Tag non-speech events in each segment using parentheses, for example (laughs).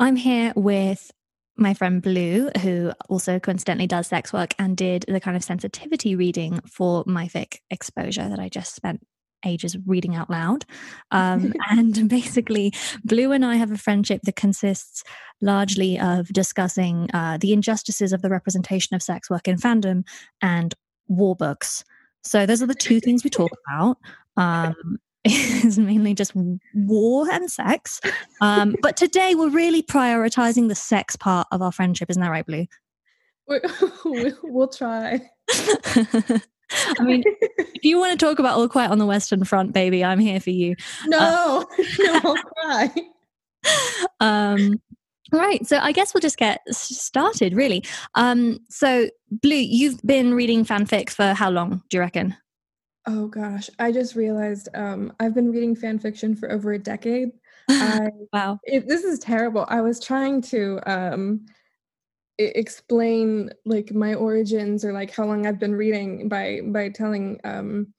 I'm here with my friend Blue, who also coincidentally does sex work and did the kind of sensitivity reading for my fic exposure that I just spent ages reading out loud. Um, (laughs) and basically, Blue and I have a friendship that consists largely of discussing uh, the injustices of the representation of sex work in fandom and war books. So those are the two things we talk about. (laughs) Um, (laughs) is mainly just war and sex. Um, (laughs) but today we're really prioritizing the sex part of our friendship. Isn't that right, Blue? (laughs) we'll try. I mean, if you want to talk about All Quiet on the Western Front, baby, I'm here for you. No, uh, no, I'll cry. Um, right. So I guess we'll just get started, really. Um, so, Blue, you've been reading fanfic for how long, do you reckon? Oh gosh, I just realized um, I've been reading fan fiction for over a decade. I, (laughs) wow, it, this is terrible. I was trying to um, I- explain like my origins or like how long I've been reading by by telling um,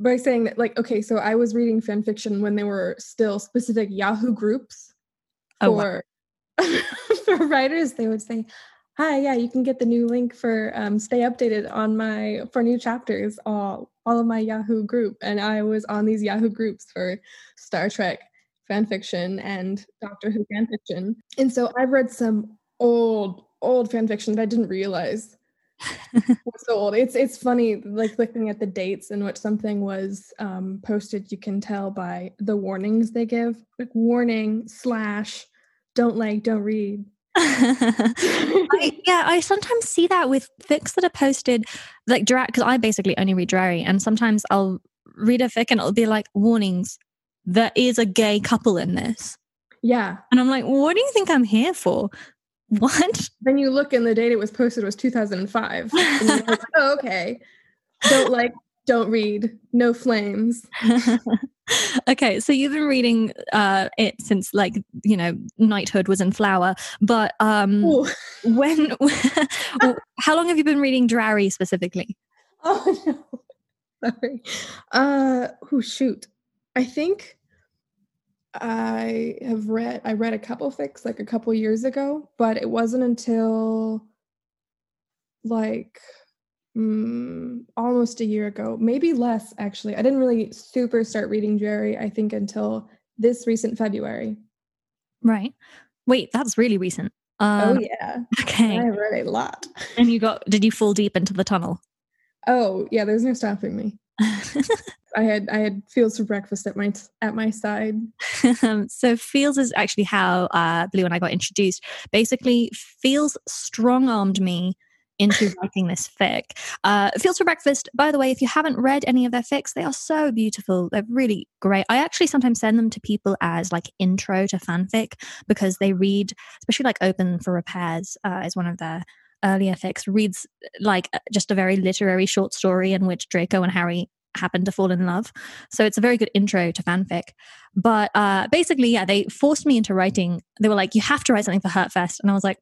by saying that like okay, so I was reading fan fiction when there were still specific Yahoo groups for oh, wow. (laughs) for writers. They would say, hi yeah you can get the new link for um, stay updated on my for new chapters all all of my yahoo group. And i was on these yahoo groups for star trek fan fiction and doctor who fan fiction. And so i've read some old old fan fiction that i didn't realize (laughs) was so old. It's it's funny like looking at the dates in which something was um, posted you can tell by the warnings they give. Like warning slash don't like don't read I, (laughs) yeah, I sometimes see that with fics that are posted, like because I basically only read Drarry, and sometimes I'll read a fic and it'll be like warnings. There is a gay couple in this. Yeah, and I'm like, what do you think I'm here for? What? Then you look and the date it was posted was 2005. like, (laughs) oh, okay. Don't like, don't read, no flames. (laughs) okay, so you've been reading uh, it since like you know knighthood was in flower, but um, when (laughs) (laughs) how long have you been reading Drarry specifically? Oh no, sorry. Uh, oh shoot, I think I have read I read a couple fics like a couple years ago, but it wasn't until like mm, almost a year ago, maybe less actually. I didn't really super start reading Drarry, I think, until this recent February. Right. Wait, that's really recent. Oh, um, oh yeah. Okay. I read a lot. And you got? Did you fall deep into the tunnel? Oh yeah, there's no stopping me. (laughs) I had I had Fields for breakfast at my at my side. (laughs) so Fields is actually how uh, Blue and I got introduced. Basically, Fields strong armed me into writing this fic. Uh, Fields for Breakfast, by the way, if you haven't read any of their fics, they are so beautiful. They're really great. I actually sometimes send them to people as like intro to fanfic because they read, especially like Open for Repairs uh, is one of their earlier fics, reads like uh, just a very literary short story in which Draco and Harry happen to fall in love. So it's a very good intro to fanfic. But uh, basically, yeah, they forced me into writing. They were like, you have to write something for Hurtfest. And I was like,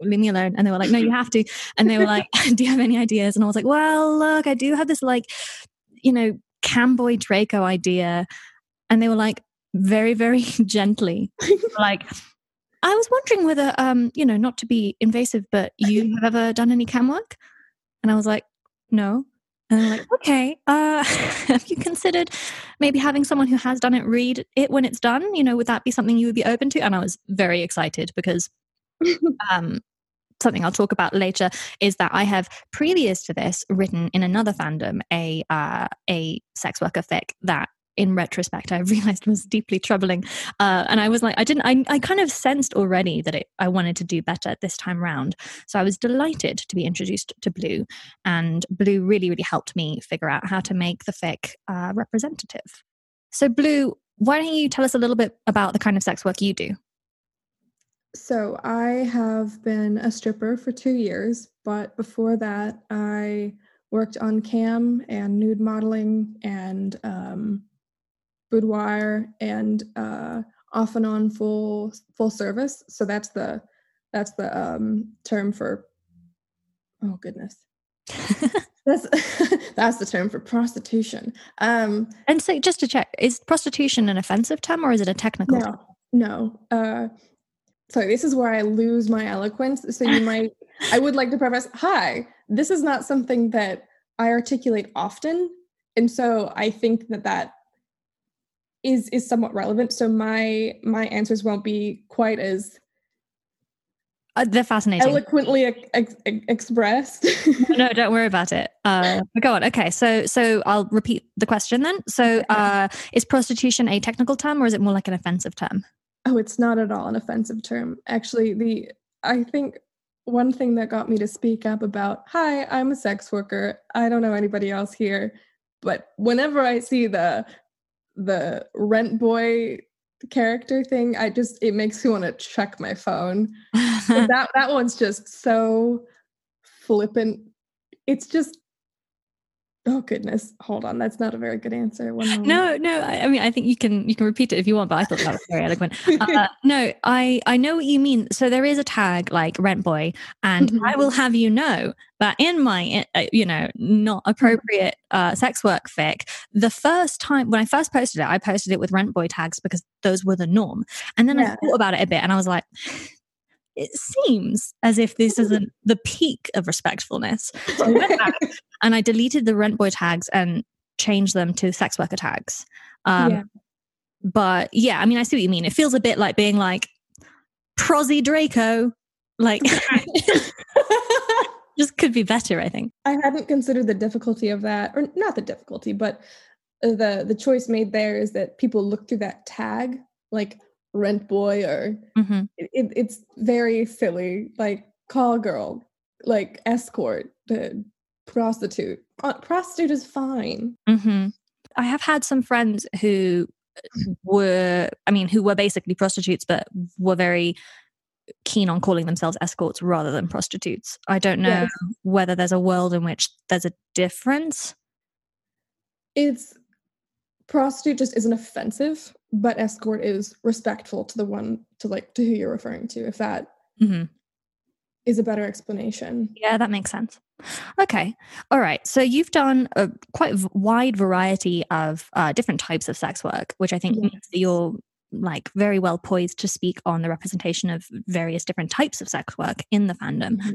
leave me alone. And they were like, no, you have to. And they were like, (laughs) do you have any ideas? And I was like, well, look, I do have this like, you know, camboy Draco idea. And they were like, very, very (laughs) gently, like, I was wondering whether, um, you know, not to be invasive, but you have ever done any cam work? And I was like, no. And they're like, okay, uh, (laughs) have you considered maybe having someone who has done it read it when it's done? You know, would that be something you would be open to? And I was very excited because um, something I'll talk about later is that I have previous to this written in another fandom a uh, a sex worker fic that in retrospect I (laughs) realized was deeply troubling. Uh, and I was like I didn't I, I kind of sensed already that it, I wanted to do better this time round. So I was delighted to be introduced to Blue and Blue really really helped me figure out how to make the fic uh, representative. So Blue why don't you tell us a little bit about the kind of sex work you do so I have been a stripper for two years, but before that, I worked on cam and nude modeling and um, boudoir and uh, off and on full full service. So that's the that's the um, term for. Oh goodness. (laughs) that's (laughs) that's the term for prostitution. Um, and so, just to check, is prostitution an offensive term or is it a technical? No, no. Uh, sorry, this is where I lose my eloquence. So you might, I would like to preface, hi, this is not something that I articulate often. And so I think that that is is somewhat relevant. So my my answers won't be quite as uh, they're fascinating. Eloquently ex- ex- expressed. no, (laughs) don't worry about it. Uh, go on. Okay, so so I'll repeat the question then. So, uh, is prostitution a technical term, or is it more like an offensive term? Oh, it's not at all an offensive term. Actually, the I think one thing that got me to speak up about, "Hi, I'm a sex worker. I don't know anybody else here." But whenever I see the the rent boy character thing, I just it makes me want to check my phone. (laughs) that that one's just so flippant. It's just oh goodness. Hold on. That's not a very good answer. No no I, I, mean i think you can you can repeat it if you want but i thought that was very eloquent uh, (laughs) no i i know what you mean. So there is a tag like rent boy and mm-hmm. i will have you know that in my uh, you know not appropriate uh, sex work fic the first time when i first posted it i posted it with rent boy tags because those were the norm. And then yeah. i thought about it a bit and i was like it seems as if this isn't the peak of respectfulness. So I went back (laughs) and I deleted the rent boy tags and changed them to sex worker tags. Um, yeah. But yeah, I mean, I see what you mean. It feels a bit like being like prosy Draco, like (laughs) just could be better. I think I hadn't considered the difficulty of that, or not the difficulty, but the the choice made there is that people look through that tag like rent boy or mm-hmm. it, it's very silly like call girl like escort the prostitute uh, prostitute is fine mm-hmm. i have had some friends who were i mean who were basically prostitutes but were very keen on calling themselves escorts rather than prostitutes i don't know yes. whether there's a world in which there's a difference it's prostitute just isn't offensive but escort is respectful to the one to like to who you're referring to if that mm-hmm. is a better explanation yeah that makes sense okay all right so you've done a quite wide variety of uh, different types of sex work which i think yeah. means that you're like very well poised to speak on the representation of various different types of sex work in the fandom mm-hmm.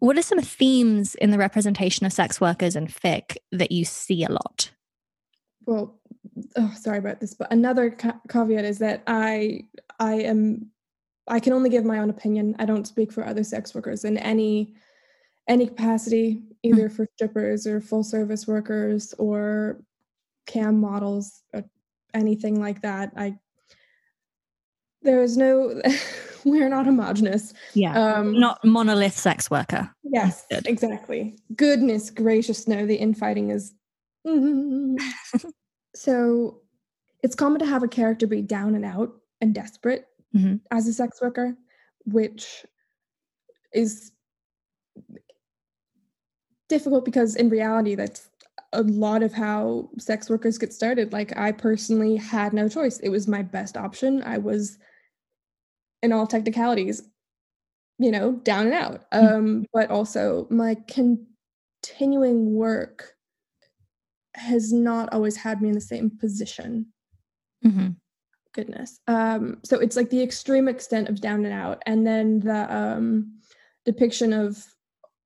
what are some themes in the representation of sex workers in fic that you see a lot well oh, sorry about this, but another ca- caveat is that I I am I can only give my own opinion. I don't speak for other sex workers in any any capacity, either mm-hmm. for strippers or full service workers or cam models or anything like that. I there is no (laughs) we're not homogenous. Yeah. Um, not monolith sex worker. Yes, exactly. Goodness gracious, no, the infighting is (laughs) (laughs) So it's common to have a character be down and out and desperate mm-hmm. as a sex worker, which is difficult because in reality that's a lot of how sex workers get started like i personally had no choice it was my best option i was in all technicalities you know down and out mm-hmm. um but also my continuing work has not always had me in the same position. Mm-hmm. Goodness. Um, so it's like the extreme extent of down and out, and then the um, depiction of,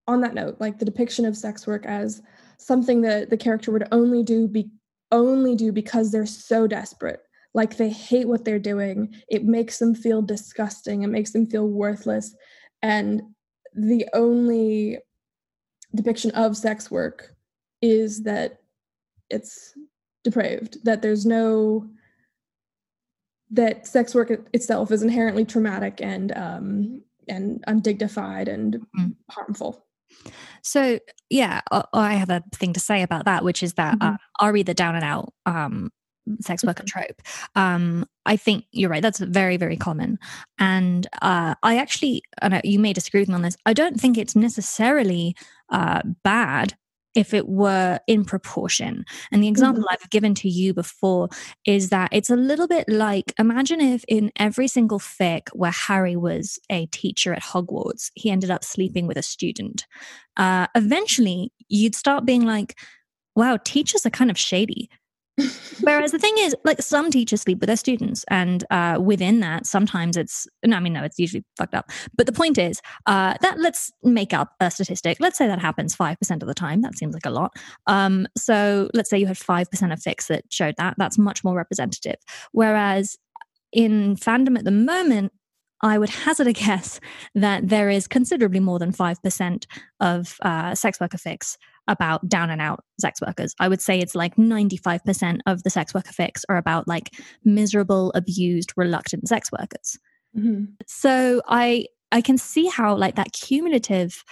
on that note, like the depiction of sex work as something that the character would only do be only do because they're so desperate like they hate what they're doing it makes them feel disgusting it makes them feel worthless and the only depiction of sex work is that it's depraved that there's no that sex work itself is inherently traumatic and um and undignified and mm. harmful so yeah i have a thing to say about that which is that mm-hmm. uh, ari the down and out um sex worker trope um i think you're right that's very very common and uh i actually and you may disagree with me on this i don't think it's necessarily uh bad if it were in proportion. And the example mm-hmm. I've given to you before is that it's a little bit like imagine if in every single fic where Harry was a teacher at Hogwarts, he ended up sleeping with a student. Uh, eventually, you'd start being like, wow, teachers are kind of shady. Whereas the thing is, like some teachers sleep with their students, and uh, within that, sometimes it's no, I mean, no, it's usually fucked up. But the point is uh, that let's make up a statistic. Let's say that happens five percent of the time. That seems like a lot. Um, so let's say you had five percent of fics that showed that. That's much more representative. Whereas in fandom at the moment, I would (laughs) hazard a guess that there is considerably more than 5% of uh, sex worker fics about down and out sex workers. I would say it's like 95% of the sex worker fics are about like miserable, abused, reluctant sex workers. Mm-hmm. So I I can see how like that cumulative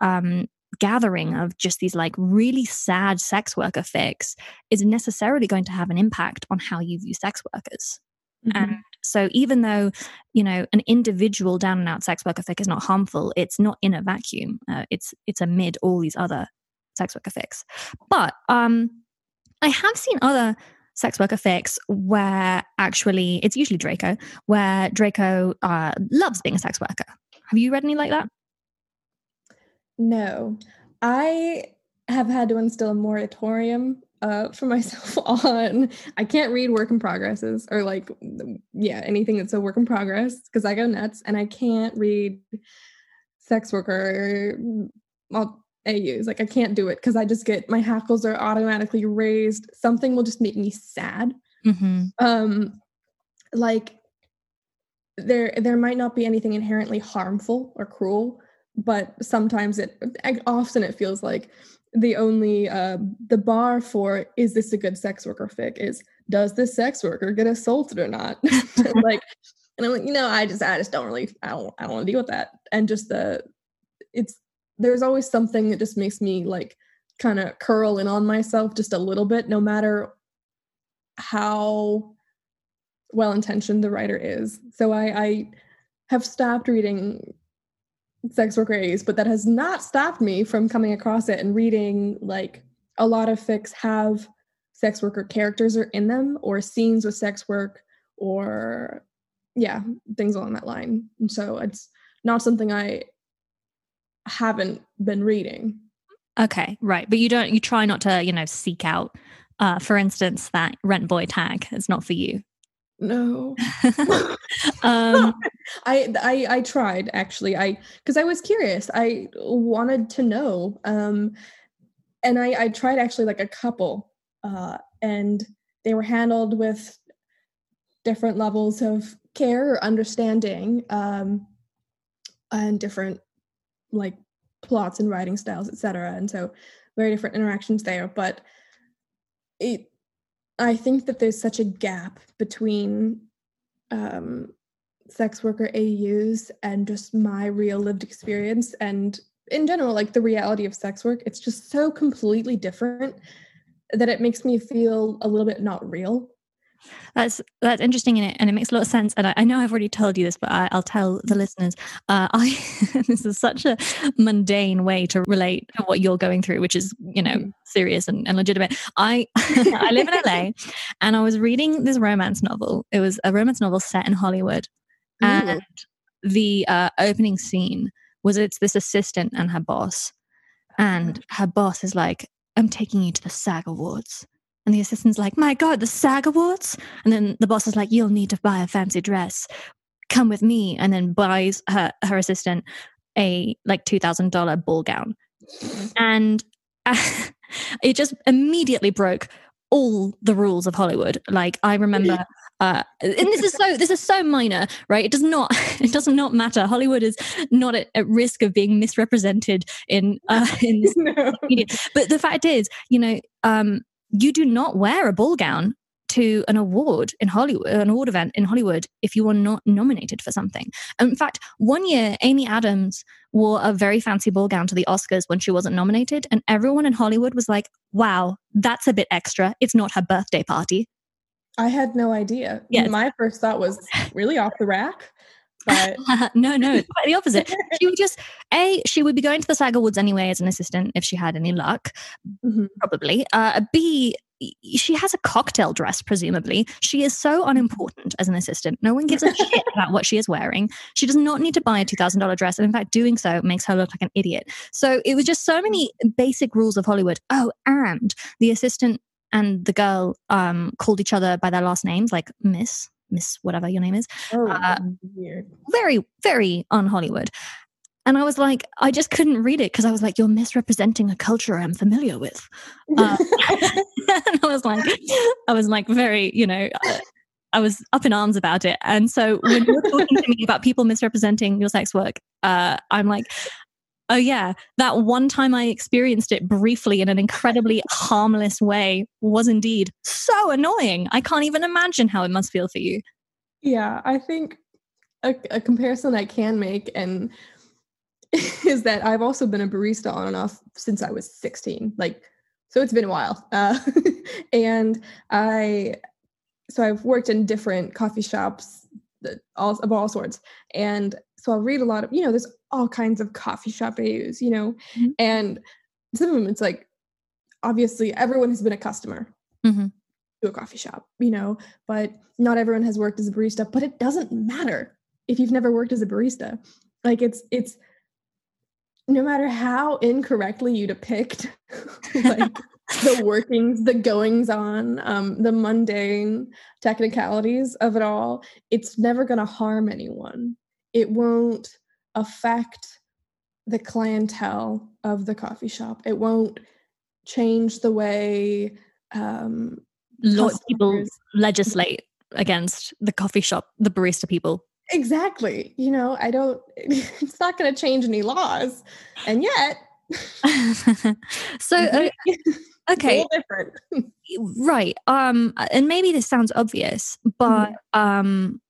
um, gathering of just these like really sad sex worker fics is necessarily going to have an impact on how you view sex workers. Mm-hmm. And so even though, you know, an individual down and out sex worker fic is not harmful, it's not in a vacuum. Uh, it's it's amid all these other sex worker fics. But um, I have seen other sex worker fics where actually it's usually Draco, where Draco uh, loves being a sex worker. Have you read any like that? No, I have had to instill a moratorium uh, for (laughs) myself on I can't read work in progresses or like yeah anything that's a work in progress because I go nuts and I can't read sex worker well AUs like I can't do it because I just get my hackles are automatically raised. Something will just make me sad. Mm-hmm. um like there there might not be anything inherently harmful or cruel but sometimes it often it feels like the only uh, the bar for is this a good sex worker fic? Is does this sex worker get assaulted or not? (laughs) (laughs) Like and i'm like you know i just i just don't really i don't i don't want to deal with that. And just the it's there's always something that just makes me like kind of curl in on myself just a little bit no matter how well intentioned the writer is so i i have stopped reading sex worker AUs, but that has not stopped me from coming across it and reading like a lot of fics have sex worker characters are in them or scenes with sex work or yeah, things along that line. And so it's not something I haven't been reading. Okay, right. But you don't you try not to, you know, seek out uh for instance that rent boy tag. It's not for you no (laughs) (laughs) um I, I i tried actually i because i was curious i wanted to know um and i i tried actually like a couple uh and they were handled with different levels of care or understanding um and different like plots and writing styles etc and so very different interactions there but it I think that there's such a gap between um, sex worker AUs and just my real lived experience and in general, like the reality of sex work. It's just so completely different that it makes me feel a little bit not real. That's that's interesting in it, and it makes a lot of sense. And I, I know I've already told you this, but I, will tell the listeners. Uh, I (laughs) this is such a mundane way to relate to what you're going through, which is you know mm. serious and, and legitimate. I (laughs) I live in LA, (laughs) and I was reading this romance novel. It was a romance novel set in Hollywood, and the uh, opening scene was it's this assistant and her boss, and her boss is like, "I'm taking you to the SAG Awards." And the assistant's like, my God, the SAG Awards? And then the boss is like, you'll need to buy a fancy dress. Come with me. And then buys her, her assistant a like $2,000 ball gown. And uh, (laughs) it just immediately broke all the rules of Hollywood. Like I remember uh, and this is so this is so minor right it does not (laughs) it does not matter hollywood is not at, at risk of being misrepresented in uh, (laughs) in this no. media but the fact is you know um you do not wear a ball gown to an award in Hollywood, an award event in Hollywood, if you are not nominated for something. In fact, one year, Amy Adams wore a very fancy ball gown to the Oscars when she wasn't nominated, and everyone in Hollywood was like, wow, that's a bit extra. It's not her birthday party. I had no idea. Yes. My first thought was really off the rack. But (laughs) no, no, quite the opposite. (laughs) she would just a she would be going to the SAG Awards anyway as an assistant if she had any luck, mm-hmm. probably. Uh, B she has a cocktail dress, presumably. She is so unimportant as an assistant. No one gives a shit (laughs) about what she is wearing. She does not need to buy a $2,000 dress. And in fact, doing so makes her look like an idiot. So it was just so many basic rules of Hollywood. Oh, and the assistant and the girl um, called each other by their last names, like Miss, Miss, whatever your name is. Oh, uh, weird. Very, very un Hollywood. And I was like, I just couldn't read it because I was like, you're misrepresenting a culture I'm familiar with. Uh, (laughs) (laughs) and I was like, I was like, very, you know, uh, I was up in arms about it. And so when you're talking to me about people misrepresenting your sex work, uh, I'm like, oh yeah, that one time I experienced it briefly in an incredibly harmless way was indeed so annoying. I can't even imagine how it must feel for you. Yeah, I think a, a comparison I can make and (laughs) is that I've also been a barista on and off since I was 16. Like, so it's been a while. Uh, (laughs) and I, so I've worked in different coffee shops all, of all sorts. And so I'll read a lot of, you know, there's all kinds of coffee shop AUs, you know, mm-hmm. and some of them it's like, obviously everyone has been a customer mm-hmm. to a coffee shop, you know, but not everyone has worked as a barista, but it doesn't matter if you've never worked as a barista. Like it's, it's, no matter how incorrectly you depict (laughs) like the (laughs) workings, the goings on, um, the mundane technicalities of it all, it's never going to harm anyone. It won't affect the clientele of the coffee shop. It won't change the way um, people legislate against the coffee shop, the barista people Exactly. You know, I don't, (laughs) it's not going to change any laws. And yet, (laughs) so uh, (laughs) okay different right um and maybe this sounds obvious but mm-hmm. um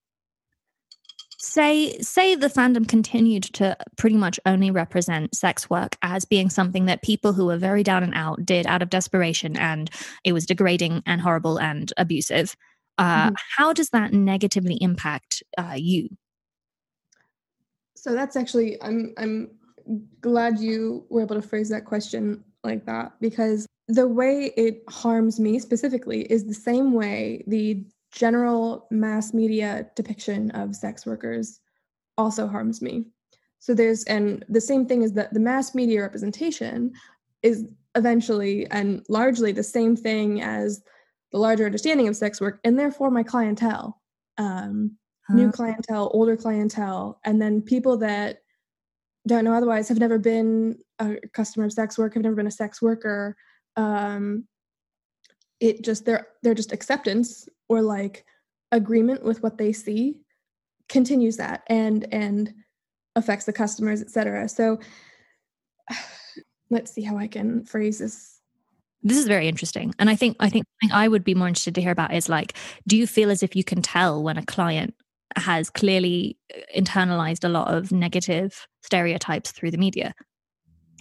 say say the fandom continued to pretty much only represent sex work as being something that people who were very down and out did out of desperation and it was degrading and horrible and abusive uh, mm-hmm. How does that negatively impact uh, you? So that's actually I'm I'm glad you were able to phrase that question like that because the way it harms me specifically is the same way the general mass media depiction of sex workers also harms me. So there's and the same thing is that the mass media representation is eventually and largely the same thing as the larger understanding of sex work and therefore my clientele um, huh. new clientele older clientele and then people that don't know otherwise have never been a customer of sex work have never been a sex worker um, it just their their just acceptance or like agreement with what they see continues that and and affects the customers etc so (sighs) let's see how i can phrase this. This is very interesting. And i think i think i would be more interested to hear about is like do you feel as if you can tell when a client has clearly uh, internalized a lot of negative stereotypes through the media?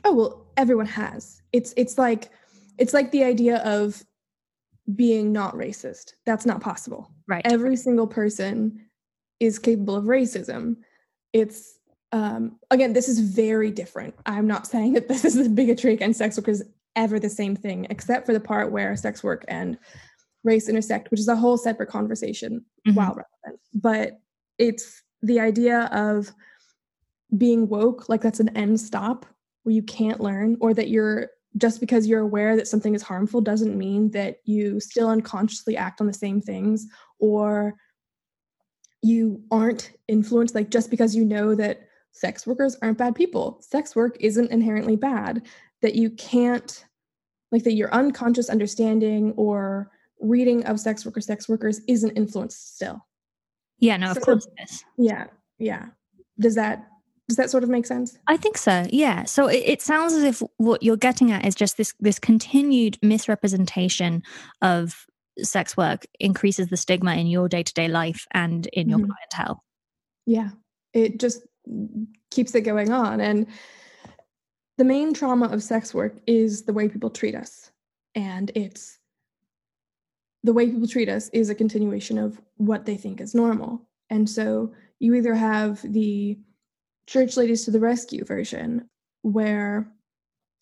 Oh well everyone has. It's it's like it's like the idea of being not racist. That's not possible. Right. Every single person is capable of racism. It's um, again this is very different. I'm not saying that this is a bigotry against sex workers ever the same thing, except for the part where sex work and race intersect, which is a whole separate conversation mm-hmm. while relevant. But it's the idea of being woke, like that's an end stop where you can't learn, or that you're just because you're aware that something is harmful doesn't mean that you still unconsciously act on the same things or you aren't influenced like just because you know that sex workers aren't bad people. Sex work isn't inherently bad. That you can't like that your unconscious understanding or reading of sex workers sex workers isn't influenced still. Yeah no so, of course yeah yeah. Does that does that sort of make sense i think so yeah so it, it, sounds as if what you're getting at is just this this continued misrepresentation of sex work increases the stigma in your day-to-day life and in your mm-hmm. clientele yeah it just keeps it going on and the main trauma of sex work is the way people treat us. And it's the way people treat us is a continuation of what they think is normal. And so you either have the church ladies to the rescue version where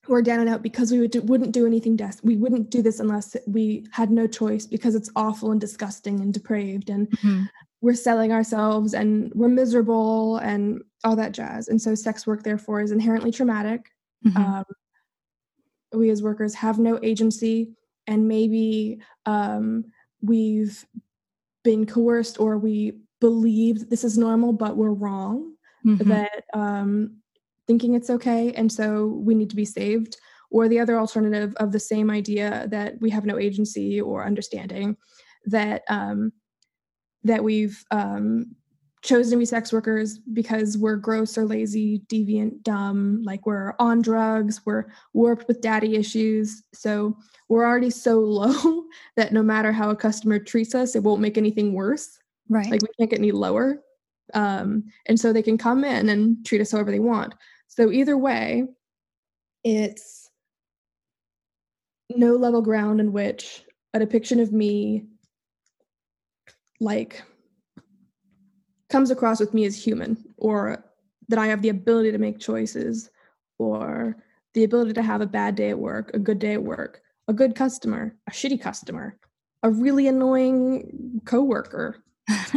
we're down and out because we would do, wouldn't do anything des- we wouldn't do this unless we had no choice because it's awful and disgusting and depraved and mm-hmm. we're selling ourselves and we're miserable and all that jazz and so sex work therefore is inherently traumatic Mm-hmm. Um, we as workers have no agency and maybe um, we've been coerced or we believe this is normal, but we're wrong. Mm-hmm. That um, thinking it's okay, and so we need to be saved. Or the other alternative of the same idea that we have no agency or understanding, that um, that we've um, chosen to be sex workers because we're gross or lazy, deviant, dumb, like we're on drugs, we're warped with daddy issues. So we're already so (laughs) low that no matter how a customer treats us, it won't make anything worse. Right. Like we can't get any lower. Um, and so they can come in and treat us however they want. So either way, it's no level ground in which a depiction of me like comes across with me as human or that I have the ability to make choices or the ability to have a bad day at work, a good day at work, a good customer, a shitty customer, a really annoying coworker, (laughs)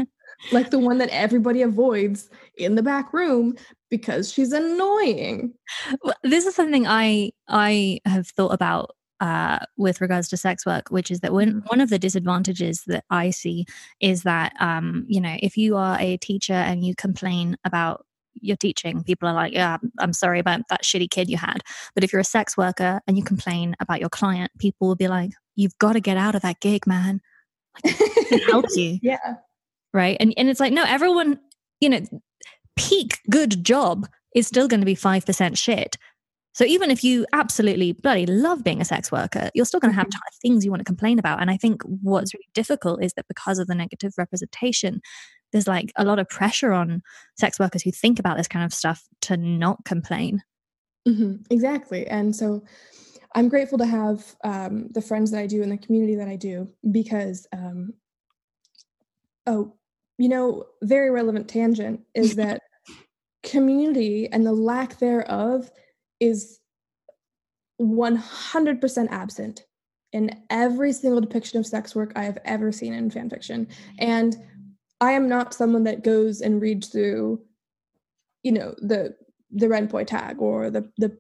like the one that everybody avoids in the back room because she's annoying. Well, this is something I I have thought about uh, with regards to sex work, which is that when, mm-hmm. one of the disadvantages that I see is that, um, you know, if you are a teacher and you complain about your teaching, people are like, yeah, I'm sorry about that shitty kid you had. But if you're a sex worker and you complain about your client, people will be like, you've got to get out of that gig, man. Like, it helps (laughs) you. Yeah. Right. And, and it's like, no, everyone, you know, peak good job is still going to be 5% shit. So even if you absolutely bloody love being a sex worker, you're still going to have mm-hmm. things you want to complain about. And I think what's really difficult is that because of the negative representation, there's like a lot of pressure on sex workers who think about this kind of stuff to not complain. Mm-hmm, exactly. And so I'm grateful to have um, the friends that I do and the community that I do because, um, oh, you know, very relevant tangent is (laughs) that community and the lack thereof is 100% absent in every single depiction of sex work I have ever seen in fan fiction. And I am not someone that goes and reads through, you know, the the rent boy tag or the the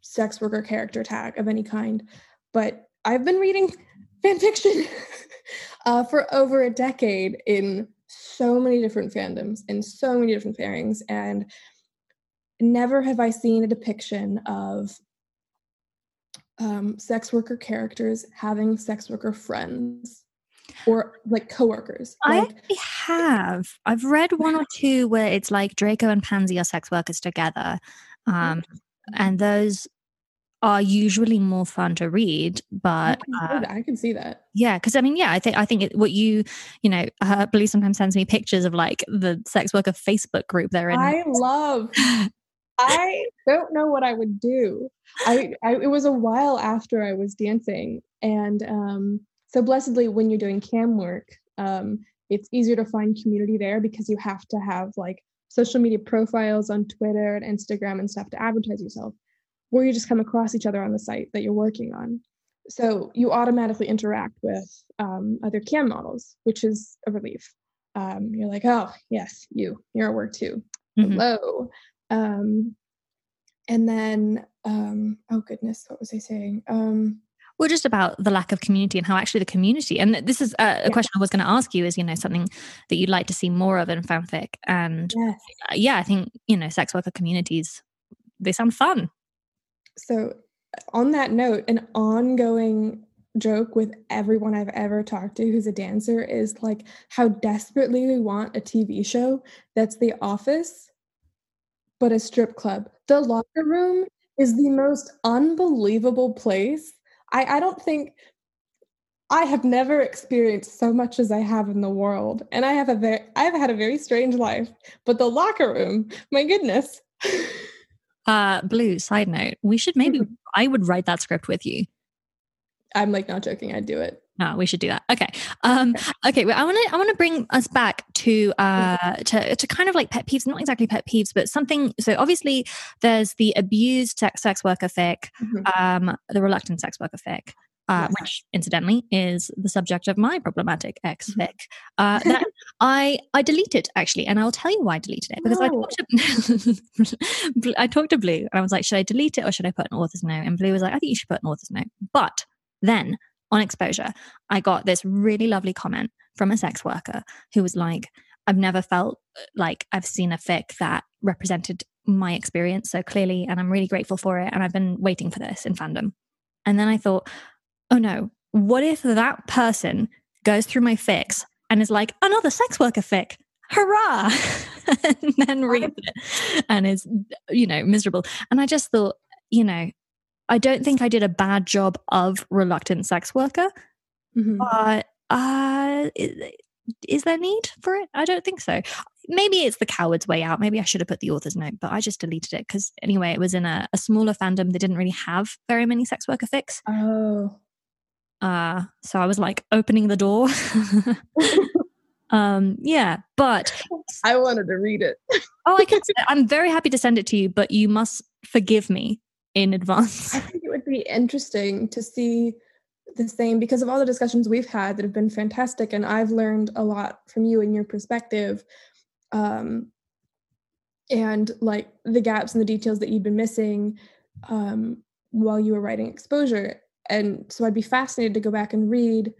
sex worker character tag of any kind, but I've been reading (laughs) fan fiction (laughs) uh, for over a decade in so many different fandoms and so many different pairings, and never have I seen a depiction of um, sex worker characters having sex worker friends or like coworkers. Like, I have. I've read one or two where it's like Draco and Pansy are sex workers together. (laughs) Um, and those are usually more fun to read but uh, i can see that. yeah because i mean yeah i think i think it, what you you know uh, Blue sometimes sends me pictures of like the sex worker facebook group they're in. I love I don't know what I would do. I, I, it was a while after I was dancing, and um, so blessedly, when you're doing cam work, um, it's easier to find community there because you have to have like social media profiles on Twitter and Instagram and stuff to advertise yourself, or you just come across each other on the site that you're working on. So you automatically interact with um, other cam models, which is a relief. Um, you're like, oh yes, you, you're at work too. Mm-hmm. Hello. Um, and then, um, oh goodness, what was I saying? Um, well, just about the lack of community and how actually the community, and this is a, a yeah. question I was going to ask you is, you know, something that you'd like to see more of in fanfic. And yes. Uh, yeah, I think, you know, sex worker communities, they sound fun. So, on that note, an ongoing joke with everyone I've ever talked to who's a dancer is like how desperately we want a TV show that's The Office but a strip club. The locker room is the most unbelievable place. I, I don't think I have never experienced so much as I have in the world. And I have a very I've had a very strange life. But the locker room, my goodness. (laughs) uh Blue, side note, we should maybe I would write that script with you. I'm like not joking, I'd do it. No, we should do that. Okay. Um, okay. Well, I want to I want to bring us back to uh to to kind of like pet peeves, not exactly pet peeves, but something. So obviously, there's the abused sex, sex worker fic, mm-hmm. um, the reluctant sex worker fic. Uh, yes. Which, incidentally, is the subject of my problematic ex mm-hmm. fic. Uh, that (laughs) I I deleted actually, and I'll tell you why I deleted it because no. I talked to (laughs) I talked to Blue, and I was like, should I delete it or should I put an author's note? And Blue was like, I think you should put an author's note. But then on exposure, I got this really lovely comment from a sex worker who was like, I've never felt uh, like I've seen a fic that represented my experience so clearly, and I'm really grateful for it. And I've been waiting for this in fandom. And then I thought, oh no, what if that person goes through my fics and is like, another sex worker fic? Hurrah! (laughs) and then reads it and is, you know, miserable. And I just thought, you know, I don't think I did a bad job of reluctant sex worker, mm-hmm. but uh, is, is there need for it? I don't think so. Maybe it's the coward's way out. Maybe I should have put the author's note, but I just deleted it because anyway, it was in a, a, smaller fandom that didn't really have very many sex worker fics. Oh. Uh, so I was like opening the door. (laughs) um, yeah, but (laughs) I wanted to read it. (laughs) oh, I can. I'm very happy to send it to you, but you must forgive me in advance. I think it would be interesting to see the same because of all the discussions we've had that have been fantastic, and I've learned a lot from you and your perspective. Um, and like the gaps and the details that you've been missing um, while you were writing exposure. And so I'd be fascinated to go back and read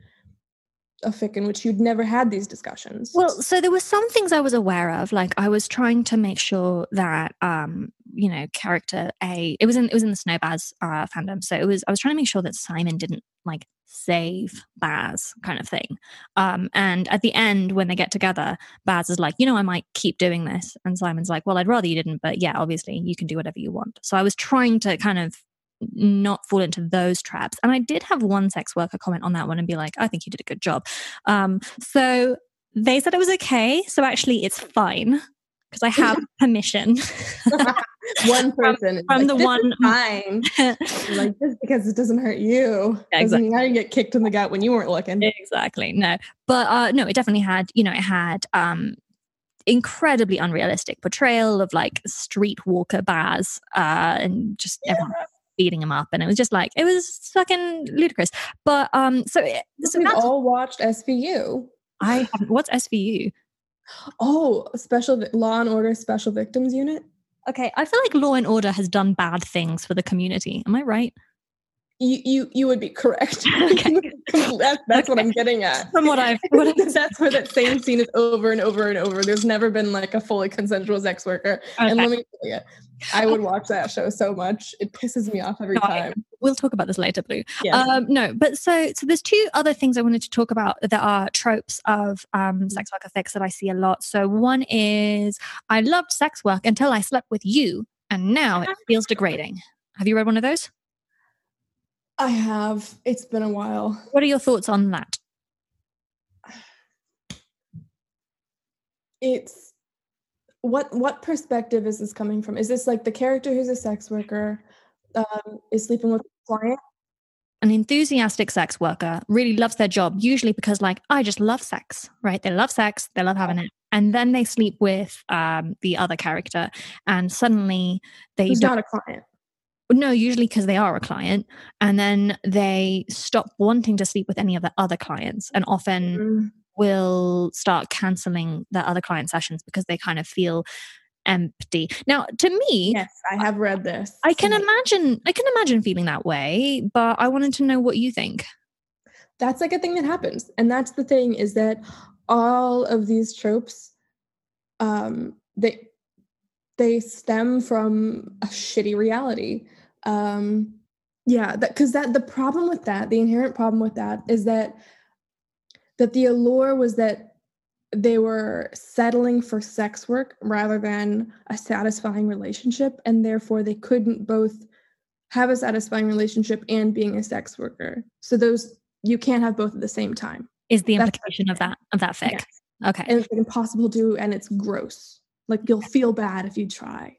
a fic in which you'd never had these discussions. Well, so there were some things I was aware of. Like I was trying to make sure that um, you know, character A it was in it was in the Snow Baz uh fandom. So it was I was trying to make sure that Simon didn't like save Baz kind of thing. Um, and at the end when they get together, Baz is like, you know, I might keep doing this. And Simon's like, Well, I'd rather you didn't, but yeah, obviously you can do whatever you want. So I was trying to kind of not fall into those traps. And I did have one sex worker comment on that one and be like, I think you did a good job. Um, so they said it was okay. So actually, it's fine because I have (laughs) permission. (laughs) one person from, from the one fine. like just because it doesn't hurt you yeah, exactly. doesn't mean get kicked in the gut when you weren't looking. Exactly. No, but uh, no, it definitely had. You know, it had um, incredibly unrealistic portrayal of like streetwalker bars uh, and just yeah. everyone beating him up and it was just like it was fucking ludicrous. But um so, so we all watched svu i haven't. What's svu oh special law and order special victims unit? Okay i feel like law and order has done bad things for the community. Am i right you you you would be correct. (laughs) Okay. (laughs) that's that's what I'm getting at. From what I've, what (laughs) I've that's where that same scene is over and over and over. There's never been like a fully consensual sex worker. Okay. And let me tell you, I would watch that show so much. It pisses me off every no, time. I, we'll talk about this later, Blue. Yeah. Um, no, but so so there's two other things I wanted to talk about that are tropes of um, mm. sex work effects that I see a lot. So one is I loved sex work until I slept with you, and now it feels degrading. Have you read one of those? I have. It's been a while. What are your thoughts on that? It's what what perspective is this coming from? Is this like the character who's a sex worker um, is sleeping with a client? An enthusiastic sex worker really loves their job, usually because, like, I just love sex, right? They love sex, they love having it, and then they sleep with um, the other character, and suddenly they Who's not a client no, usually because they are a client, and then they stop wanting to sleep with any of the other clients, and often mm. will start canceling the other client sessions because they kind of feel empty. Now, to me, yes, I have read this. I can imagine. I can imagine feeling that way, but I wanted to know what you think. That's like a thing that happens, and that's the thing is that all of these tropes, um, they they stem from a shitty reality um yeah that because that the problem with that the inherent problem with that is that that the allure was that they were settling for sex work rather than a satisfying relationship and therefore they couldn't both have a satisfying relationship and being a sex worker. So those you can't have both at the same time. Is the implication of that of that fic yes. okay. And it's impossible to do and it's gross. Like you'll feel bad if you try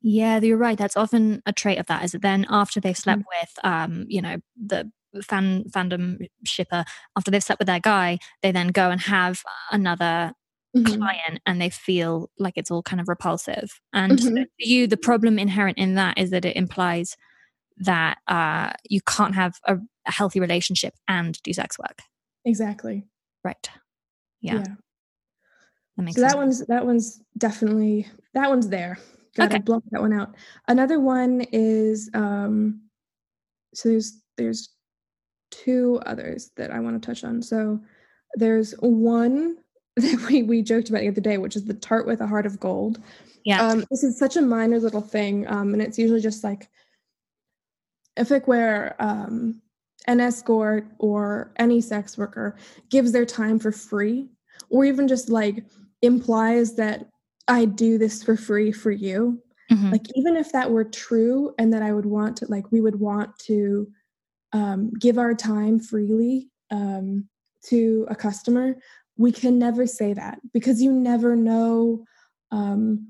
yeah, you're right. That's often a trait of that. Is that then after they've slept mm. with, um, you know, the fan fandom shipper, after they've slept with their guy, they then go and have another mm-hmm. client, and they feel like it's all kind of repulsive. And mm-hmm. for you, the problem inherent in that is that it implies that uh, you can't have a, a healthy relationship and do sex work. Exactly. Right. Yeah. yeah. That so sense. that one's that one's definitely that one's there. Gotta okay. block that one out. Another one is um so there's there's two others that I want to touch on. So there's one (laughs) that we, we joked about the other day, which is the tart with a heart of gold. Yeah. Um, this is such a minor little thing. Um, and it's usually just like a fic where um, an escort or any sex worker gives their time for free, or even just like implies that I do this for free for you. Mhm. Like, even if that were true and that I would want to, like, we would want to um, give our time freely um, to a customer, we can never say that because you never know um,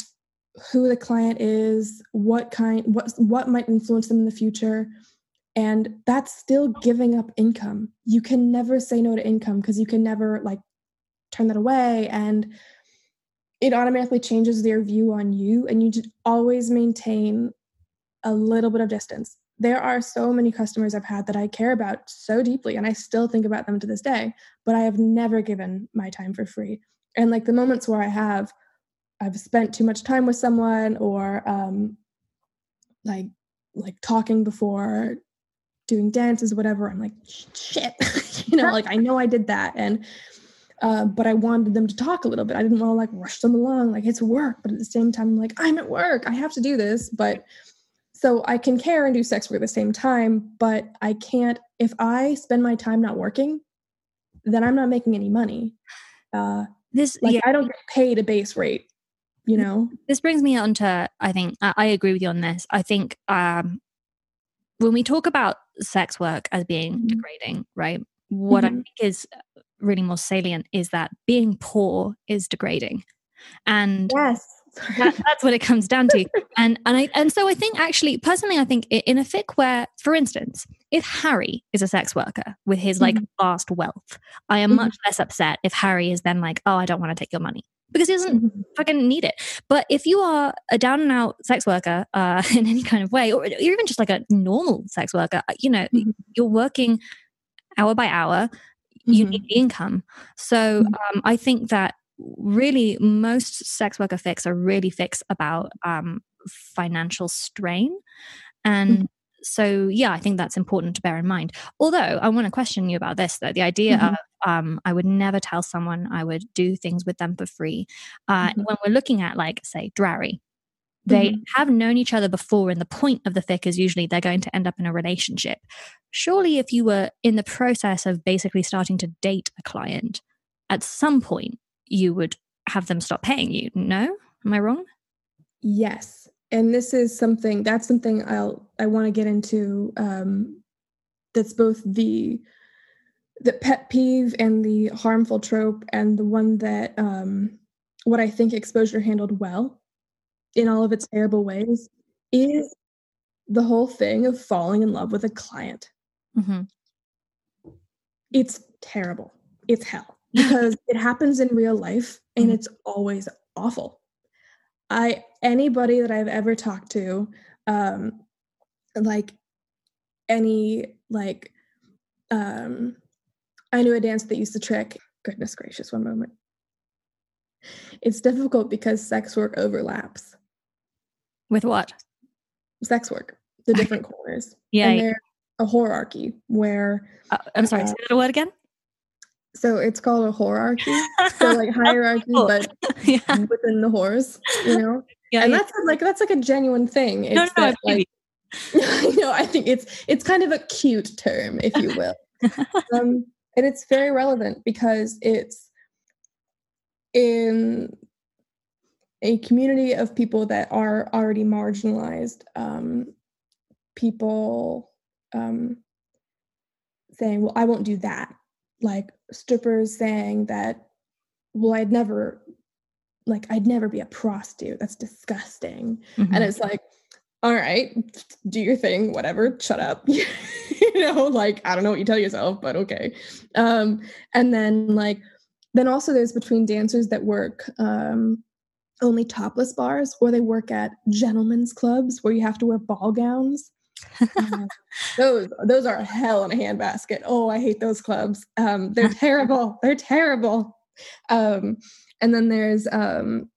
who the client is, what kind, what what might influence them in the future, and that's still giving up income. You can never say no to income because you can never like turn that away, and it automatically changes their view on you, and you just always maintain a little bit of distance. There are so many customers I've had that I care about so deeply, and I still think about them to this day, but I have never given my time for free. And like the moments where I have, I've spent too much time with someone or um, like like talking before doing dances whatever i'm like shit (laughs) you know (laughs) like i know i did that and uh, but i wanted them to talk a little bit i didn't want to like rush them along like it's work but at the same time I'm like i'm at work i have to do this but so i can care and do sex work at the same time but i can't if i spend my time not working then i'm not making any money uh, This like yeah, i don't get paid a base rate you know this brings me on to I think I, I agree with you on this. I think um when we talk about sex work as being Mhm. degrading, right? What I Mhm. think is really more salient is that being poor is degrading. And yes that, that's what it comes down to. And and I and so I think actually personally I think in a fic where, for instance, if Harry is a sex worker with his like Mhm. vast wealth, I am Mhm. much less upset if Harry is then like, oh, I don't want to take your money because he doesn't Mhm. fucking need it. But if you are a down and out sex worker uh, (laughs) in any kind of way, or you're even just like a normal sex worker, uh, you know, Mhm. you're working hour by hour, you Mhm. need the income. So Mhm. um, I think that really most sex worker fics are really fics about um, financial strain. And so, yeah, I think that's important to bear in mind. Although I want to question you about this, though the idea Mhm. of um, I would never tell someone I would do things with them for free. Uh, Mhm. When we're looking at, like, say, Drarry, they Mhm. have known each other before, and the point of the fic is usually they're going to end up in a relationship. Surely, if you were in the process of basically starting to date a client, at some point you would have them stop paying you. No, am I wrong? Yes. And this is something that's something I'll I want to get into um that's both the the pet peeve and the harmful trope and the one that um what I think exposure handled well in all of its terrible ways is the whole thing of falling in love with a client. hmm It's terrible. It's hell (laughs) because it happens in real life and Mhm. it's always awful. I anybody that I've ever talked to, um, like any like um I knew a dance that used to trick. Goodness gracious, one moment. It's difficult because sex work overlaps. With what? Sex work, the different corners. Yeah. And yeah. a hierarchy where Uh, I'm sorry. uh, say that word again. so it's called a whorearchy. So like (laughs) whorearchy, cool. but (laughs) yeah. within the whores, you know? Yeah. and yeah. that's like that's like a genuine thing. It's no, no, no, I that, believe like, you (laughs) know, I think it's it's kind of a cute term, if you will. um, and it's very relevant because it's in a community of people that are already marginalized. Um, people um, saying, "Well, I won't do that." Like strippers saying that, "Well, I'd never." Like I'd never be a prostitute. That's disgusting. Mhm. And it's like, all right, do your thing, whatever, shut up. (laughs) you know, like I don't know what you tell yourself, but okay. Um, and then like then also there's between dancers that work um only topless bars or they work at gentlemen's clubs where you have to wear ball gowns. Uh, (laughs) those those are hell in a handbasket. Oh, I hate those clubs. Um, they're (laughs) terrible. They're terrible. Um, and then there's um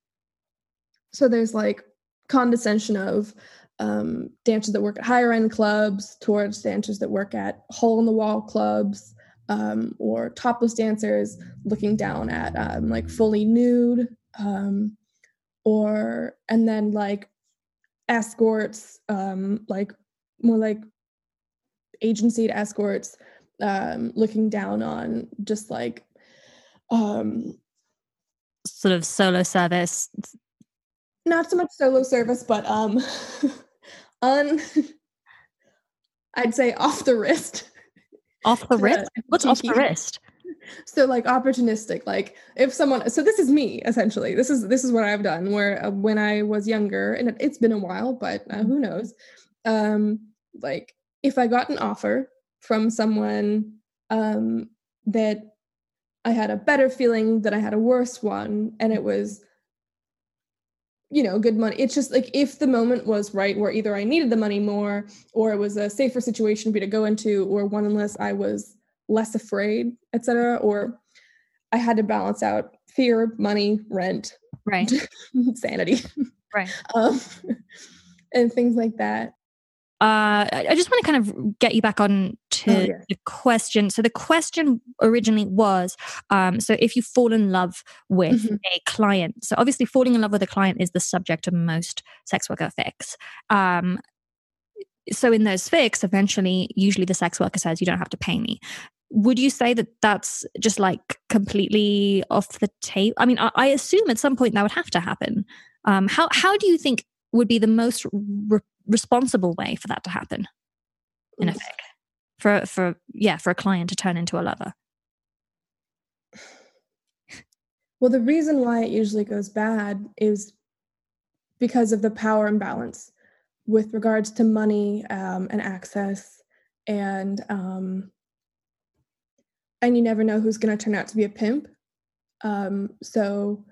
so there's like condescension of um, dancers that work at higher end clubs towards dancers that work at hole in the wall clubs um, or topless dancers looking down at um, like fully nude um, or and then like escorts um, like more like agency escorts um, looking down on just like um sort of solo service. Not so much solo service but um (laughs) un (laughs) i'd say off the wrist. Off the (laughs) wrist? what's off the wrist so like opportunistic like if someone so this is me essentially. This is this is what i've done where uh, when i was younger and it, has been a while but uh, who knows? Um like if i got an offer from someone um that i had a better feeling that i had a worse one and it was you know good money it's just like if the moment was right where either i needed the money more or it was a safer situation for me to go into or one unless i was less afraid etc or i had to balance out fear money rent right (laughs) sanity right um, and things like that uh, I just want to kind of get you back on to oh, yeah. the question. So the question originally was, um, so if you fall in love with mm-hmm. a client, so obviously falling in love with a client is the subject of most sex worker fics. Um, so in those fics, eventually, usually the sex worker says, "You don't have to pay me." Would you say that that's just like completely off the table? I mean, I, I assume at some point that would have to happen. Um, how how do you think would be the most re- responsible way for that to happen in effect for for yeah for a client to turn into a lover well the reason why it usually goes bad is because of the power imbalance with regards to money um, and access and um, and you never know who's going to turn out to be a pimp. Um, so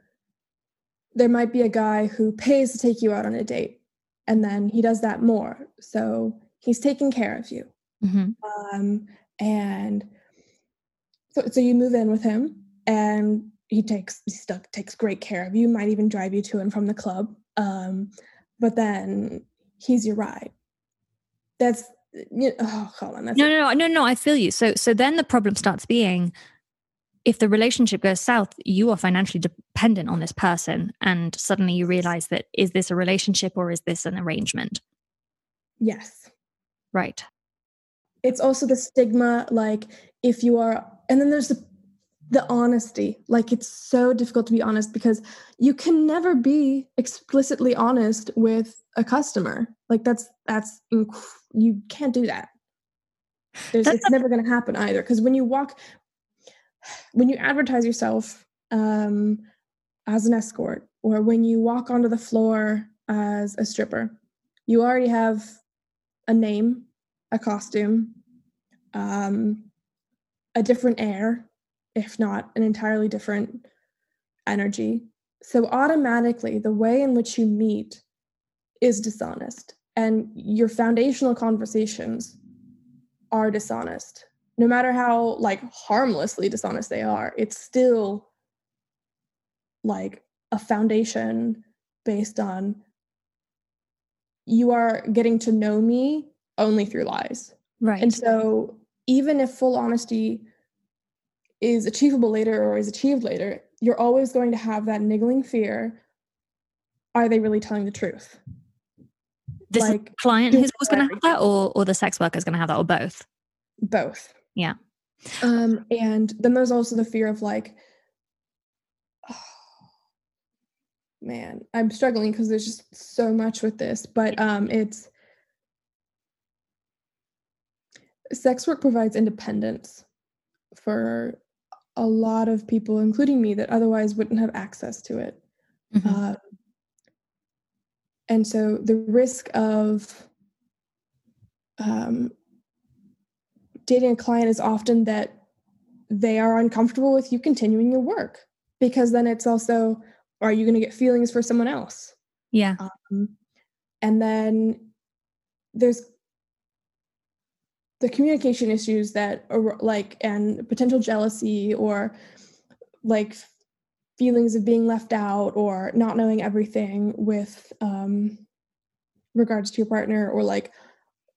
there might be a guy who pays to take you out on a date and then he does that more. So he's taking care of you. Mm-hmm. um, and so, so you move in with him and he takes he still takes great care of you might even drive you to and from the club. Um, but then he's your ride. That's you know, oh no, no no no no i feel you so so then the problem starts being if the relationship goes south, you are financially dependent on this person. And suddenly you realize that is this a relationship or is this an arrangement? Yes. Right. It's also the stigma, like if you are, and then there's the, the honesty. Like it's so difficult to be honest because you can never be explicitly honest with a customer. Like that's, that's, inc- you can't do that. There's, it's never going to happen either. Because when you walk, when you advertise yourself um, as an escort or when you walk onto the floor as a stripper, you already have a name, a costume, um, a different air, if not an entirely different energy. So, automatically, the way in which you meet is dishonest, and your foundational conversations are dishonest. No matter how like harmlessly dishonest they are it's still like a foundation based on you are getting to know me only through lies. Right. And so even if full honesty is achievable later or is achieved later you're always going to have that niggling fear are they really telling the truth? This like, client who's going to have that or, or the sex worker is going to have that or both? Both. Yeah. Um, and then there's also the fear of like, oh, (sighs) man, I'm struggling because there's just so much with this, but um, it's sex work provides independence for a lot of people, including me, that otherwise wouldn't have access to it. Mm-hmm. Uh, and so the risk of um, dating a client is often that they are uncomfortable with you continuing your work because then it's also are you going to get feelings for someone else yeah um, and then there's the communication issues that are like and potential jealousy or like feelings of being left out or not knowing everything with um regards to your partner or like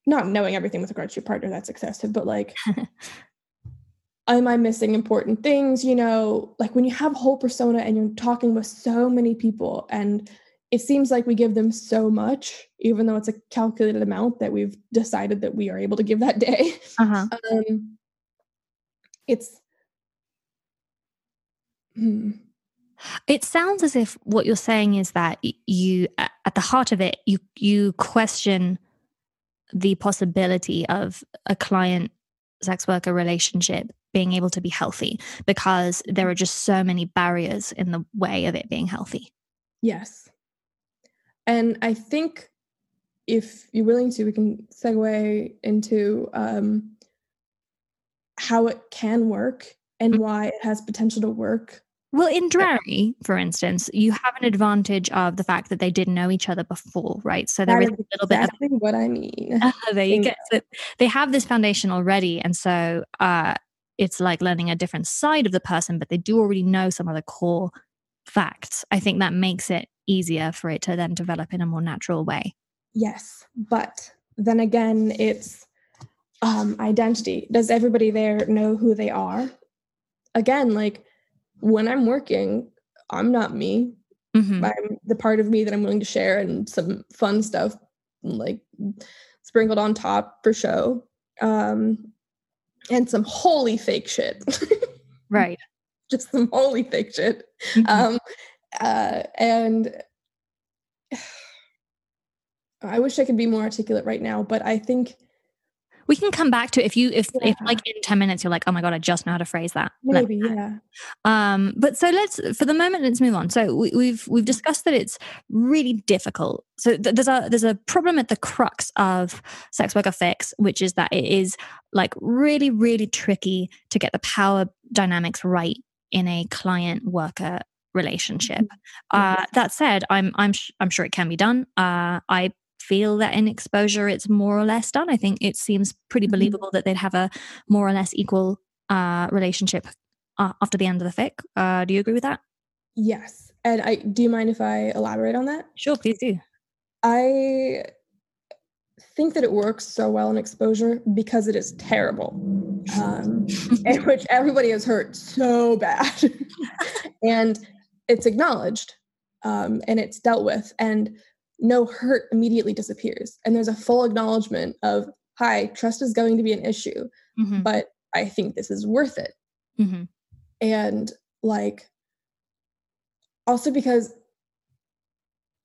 not knowing everything with regards to your partner that's excessive but like (laughs) am i missing important things? You know like when you have a whole persona and you're talking with so many people and it seems like we give them so much even though it's a calculated amount that we've decided that we are able to give that day uh-huh. (laughs) um, it's hmm. It sounds as if what you're saying is that you, at the heart of it, you you question the possibility of a client sex worker relationship being able to be healthy because there are just so many barriers in the way of it being healthy. Yes. And I think if you're willing to, we can segue into um, how it can work and mm. why it has potential to work well, in Drarry, for instance, you have an advantage of the fact that they didn't know each other before, right? So there is, is a little exactly bit of what I mean. (laughs) Uh, there you go. So they have this foundation already, and so uh, it's like learning a different side of the person, but they do already know some of the core facts. I think that makes it easier for it to then develop in a more natural way. Yes, but then again, it's um, identity. Does everybody there know who they are? Again, like when I'm working, I'm not me. Mm-hmm. I'm the part of me that I'm willing to share and some fun stuff like sprinkled on top for show. Um, and some holy fake shit. (laughs) right. Just some holy fake shit. Mm-hmm. Um, uh, and (sighs) I wish I could be more articulate right now, but I think we can come back to if you if yeah. if like in 10 minutes you're like oh my god i just know how to phrase that. Maybe yeah. Um but so let's for the moment let's move on. So we, have we've, we've discussed that it's really difficult. So th- there's a there's a problem at the crux of sex worker fics which is that it is like really really tricky to get the power dynamics right in a client worker relationship. Mm-hmm. Uh, that said, I'm I'm sh- I'm sure it can be done. Uh, I feel that in exposure it's more or less done. I think it seems pretty mm-hmm. believable that they'd have a more or less equal uh, relationship uh, after the end of the fic. Uh, do you agree with that? Yes. And I do you mind if I elaborate on that? Sure, please do. I think that it works so well in exposure because it is terrible, um, (laughs) in which everybody is hurt so bad, (laughs) and it's acknowledged um, and it's dealt with. And no hurt immediately disappears. And there's a full acknowledgement of, hi, trust is going to be an issue, mm-hmm. but I think this is worth it. Mm-hmm. And like, also because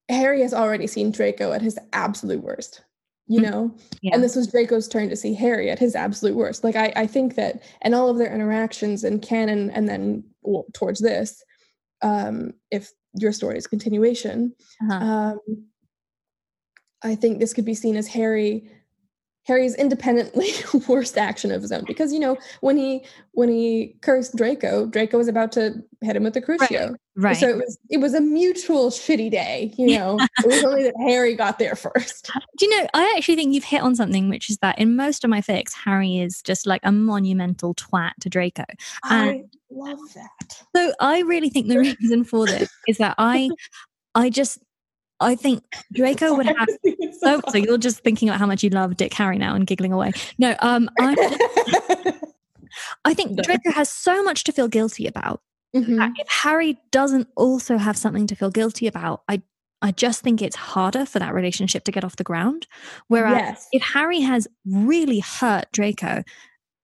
Harry has already seen Draco at his absolute worst, you mm-hmm. know? Yeah. And this was Draco's turn to see Harry at his absolute worst. Like, I, I think that, and all of their interactions in canon, and then well, towards this, um, if your story is continuation, uh-huh. um, I think this could be seen as Harry Harry's independently (laughs) worst action of his own because you know when he when he cursed Draco, Draco was about to hit him with the crucio. Right, right. So it was it was a mutual shitty day. You know, it was only that Harry got there first. (laughs) Do you know? I actually think you've hit on something, which is that in most of my fics, Harry is just like a monumental twat to Draco. I love that. So I really think the (laughs) reason for this is that I I just I think Draco would have (laughs) so, so you're just thinking about how much you love Dick Harry now and giggling away. No, um (laughs) I I think Draco has so much to feel guilty about. Mm-hmm. If Harry doesn't also have something to feel guilty about, I I just think it's harder for that relationship to get off the ground. Whereas yes. if Harry has really hurt Draco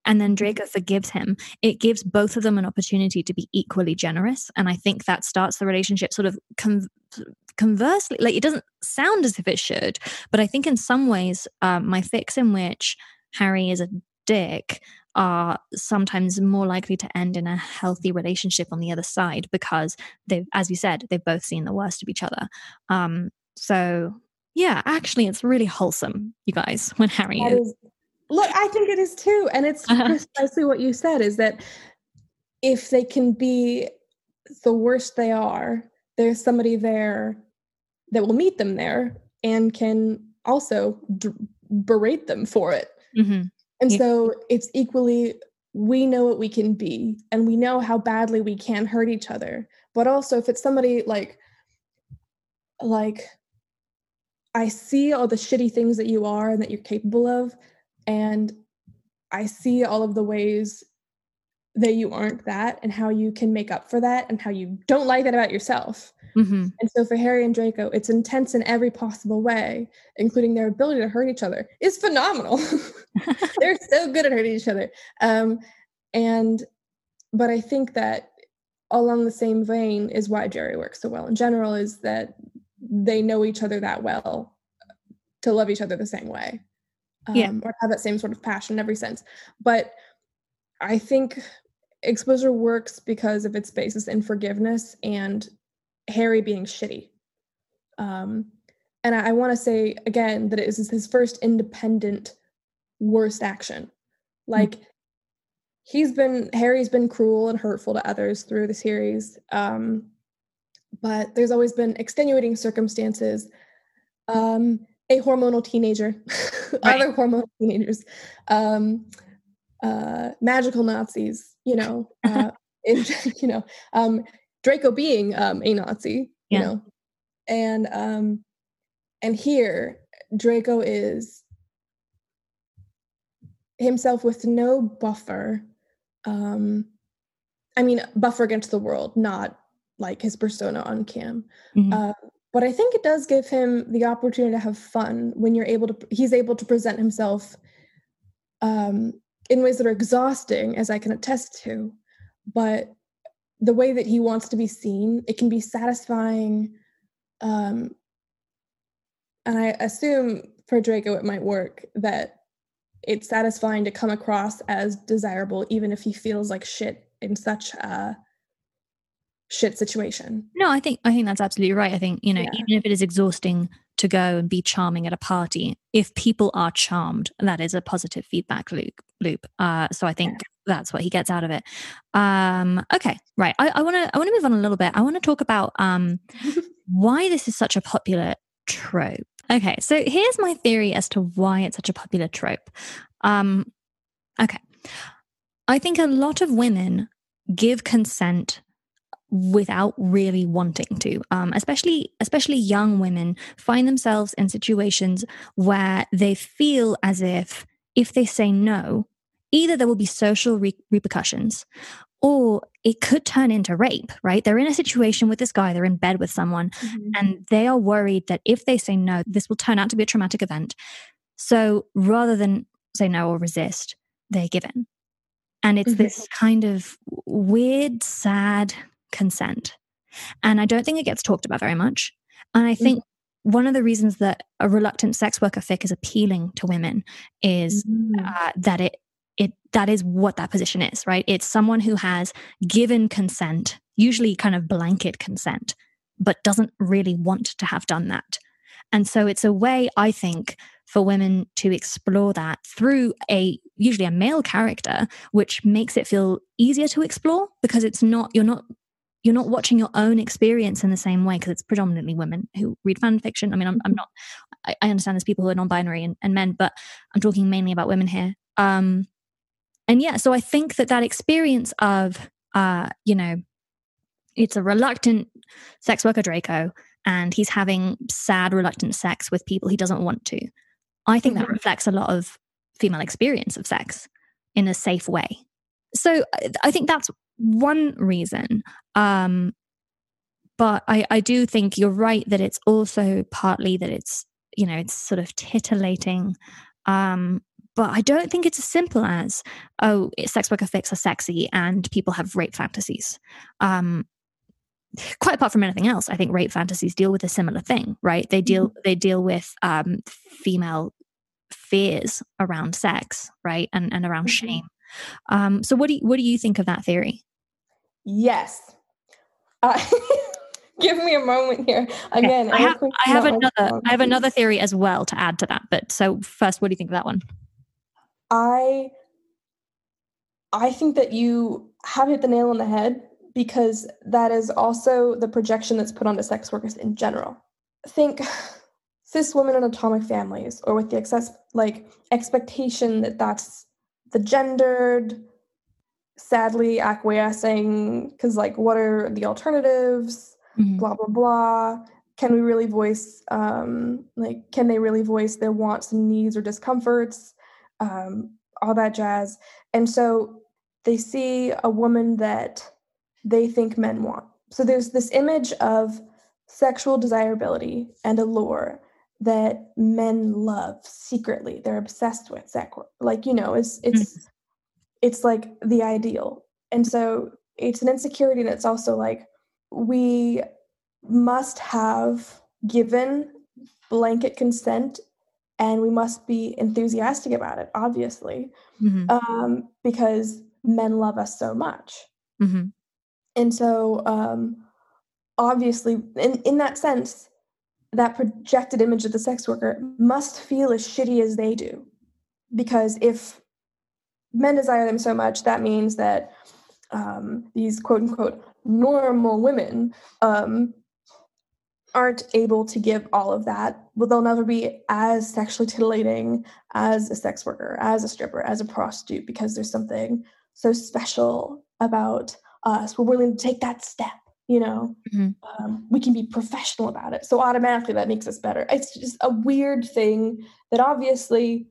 and then Draco forgives him, it gives both of them an opportunity to be equally generous. And I think that starts the relationship sort of com- conversely, like it doesn't sound as if it should, but I think in some ways, um, my fics in which Harry is a dick are sometimes more likely to end in a healthy relationship on the other side because they've, as you said, they've both seen the worst of each other. Um, so yeah, actually, it's really wholesome, you guys, when Harry is, is Look, I think it is too. And it's uh-huh. precisely what you said is that if they can be the worst they are, there's somebody there that will meet them there and can also d- berate them for it. Mm-hmm. And yeah. so it's equally, we know what we can be and we know how badly we can hurt each other. But also, if it's somebody like, like, I see all the shitty things that you are and that you're capable of. And I see all of the ways that you aren't that and how you can make up for that and how you don't like that about yourself. Mm-hmm. And so for Harry and Draco, it's intense in every possible way, including their ability to hurt each other, is phenomenal. (laughs) They're so good at hurting each other. Um, and, but I think that along the same vein is why Drarry works so well in general is that they know each other that well to love each other the same way um, yeah. or have that same sort of passion in every sense. But I think exposure works because of its basis in forgiveness and Harry being shitty. Um, and I, I want to say again that it is his first independent worst action. Like mm-hmm. he's been Harry's been cruel and hurtful to others through the series. Um, but there's always been extenuating circumstances. Um, a hormonal teenager, (laughs) right. other hormonal teenagers, um, uh, magical Nazis, you know, uh, in, (laughs) (laughs) you know, um, Draco being um, a Nazi, you know, and um, and here Draco is himself with no buffer. Um, I mean, buffer against the world, not like his persona on cam. Mm-hmm. Uh, but I think it does give him the opportunity to have fun when you're able to. He's able to present himself um, in ways that are exhausting, as I can attest to. But the way that he wants to be seen, it can be satisfying. Um, and I assume for Draco it might work that it's satisfying to come across as desirable, even if he feels like shit in such a shit situation. No, I think I think that's absolutely right. I think you know, yeah. even if it is exhausting to go and be charming at a party, if people are charmed, that is a positive feedback loop. Loop. Uh, so I think that's what he gets out of it. Um, okay, right. I want to I want to move on a little bit. I want to talk about um, (laughs) why this is such a popular trope. Okay, so here's my theory as to why it's such a popular trope. Um, okay, I think a lot of women give consent without really wanting to um, especially especially young women find themselves in situations where they feel as if if they say no either there will be social re- repercussions or it could turn into rape right they're in a situation with this guy they're in bed with someone mm-hmm. and they are worried that if they say no this will turn out to be a traumatic event so rather than say no or resist they give in and it's mm-hmm. this kind of weird sad consent. And I don't think it gets talked about very much. And I think mm-hmm. one of the reasons that a reluctant sex worker fic is appealing to women is mm-hmm. uh, that it it that is what that position is, right? It's someone who has given consent, usually kind of blanket consent, but doesn't really want to have done that. And so it's a way, I think, for women to explore that through a usually a male character, which makes it feel easier to explore because it's not, you're not you're not watching your own experience in the same way because it's predominantly women who read fan fiction. I mean, I'm, I'm not, I, I, understand there's people who are non binary and, and, men, but I'm talking mainly about women here. Um, and yeah, so I think that that experience of, uh, you know, it's a reluctant sex worker Draco and he's having sad, reluctant sex with people he doesn't want to. I think that mm-hmm. reflects a lot of female experience of sex in a safe way. So I think that's one reason. Um, but I, I do think you're right that it's also partly that it's, you know, it's sort of titillating. Um, but I don't think it's as simple as, oh, sex worker fics are sexy and people have rape fantasies. Um, quite apart from anything else, I think rape fantasies deal with a similar thing, right? They deal mm-hmm. they deal with um, female fears around sex, right, and and around mm-hmm. shame. Um, so what do you, what do you think of that theory? Yes. Uh, (laughs) give me a moment here. Again, I have, I have another I have another theory as well to add to that. But so first, what do you think of that one? I I think that you have hit the nail on the head because that is also the projection that's put onto sex workers in general. Think (sighs) cis women in atomic families or with the excess like expectation that that's the gendered sadly acquiescing because like what are the alternatives? Mm-hmm. blah blah blah. Can we really voice um, like can they really voice their wants and needs or discomforts? Um, all that jazz. And so they see a woman that they think men want. So there's this image of sexual desirability and allure that men love secretly. They're obsessed with sex like you know it's it's mm-hmm. It's like the ideal and so it's an insecurity and it's also like we must have given blanket consent and we must be enthusiastic about it obviously mm-hmm. um, because men love us so much mm-hmm. and so um, obviously in, in that sense that projected image of the sex worker must feel as shitty as they do because if men desire them so much that means that um, these quote unquote normal women um, aren't able to give all of that, well, they'll never be as sexually titillating as a sex worker, as a stripper, as a prostitute, because there's something so special about us. We're willing to take that step, you know, mm-hmm. um, we can be professional about it. So automatically that makes us better. It's just a weird thing that obviously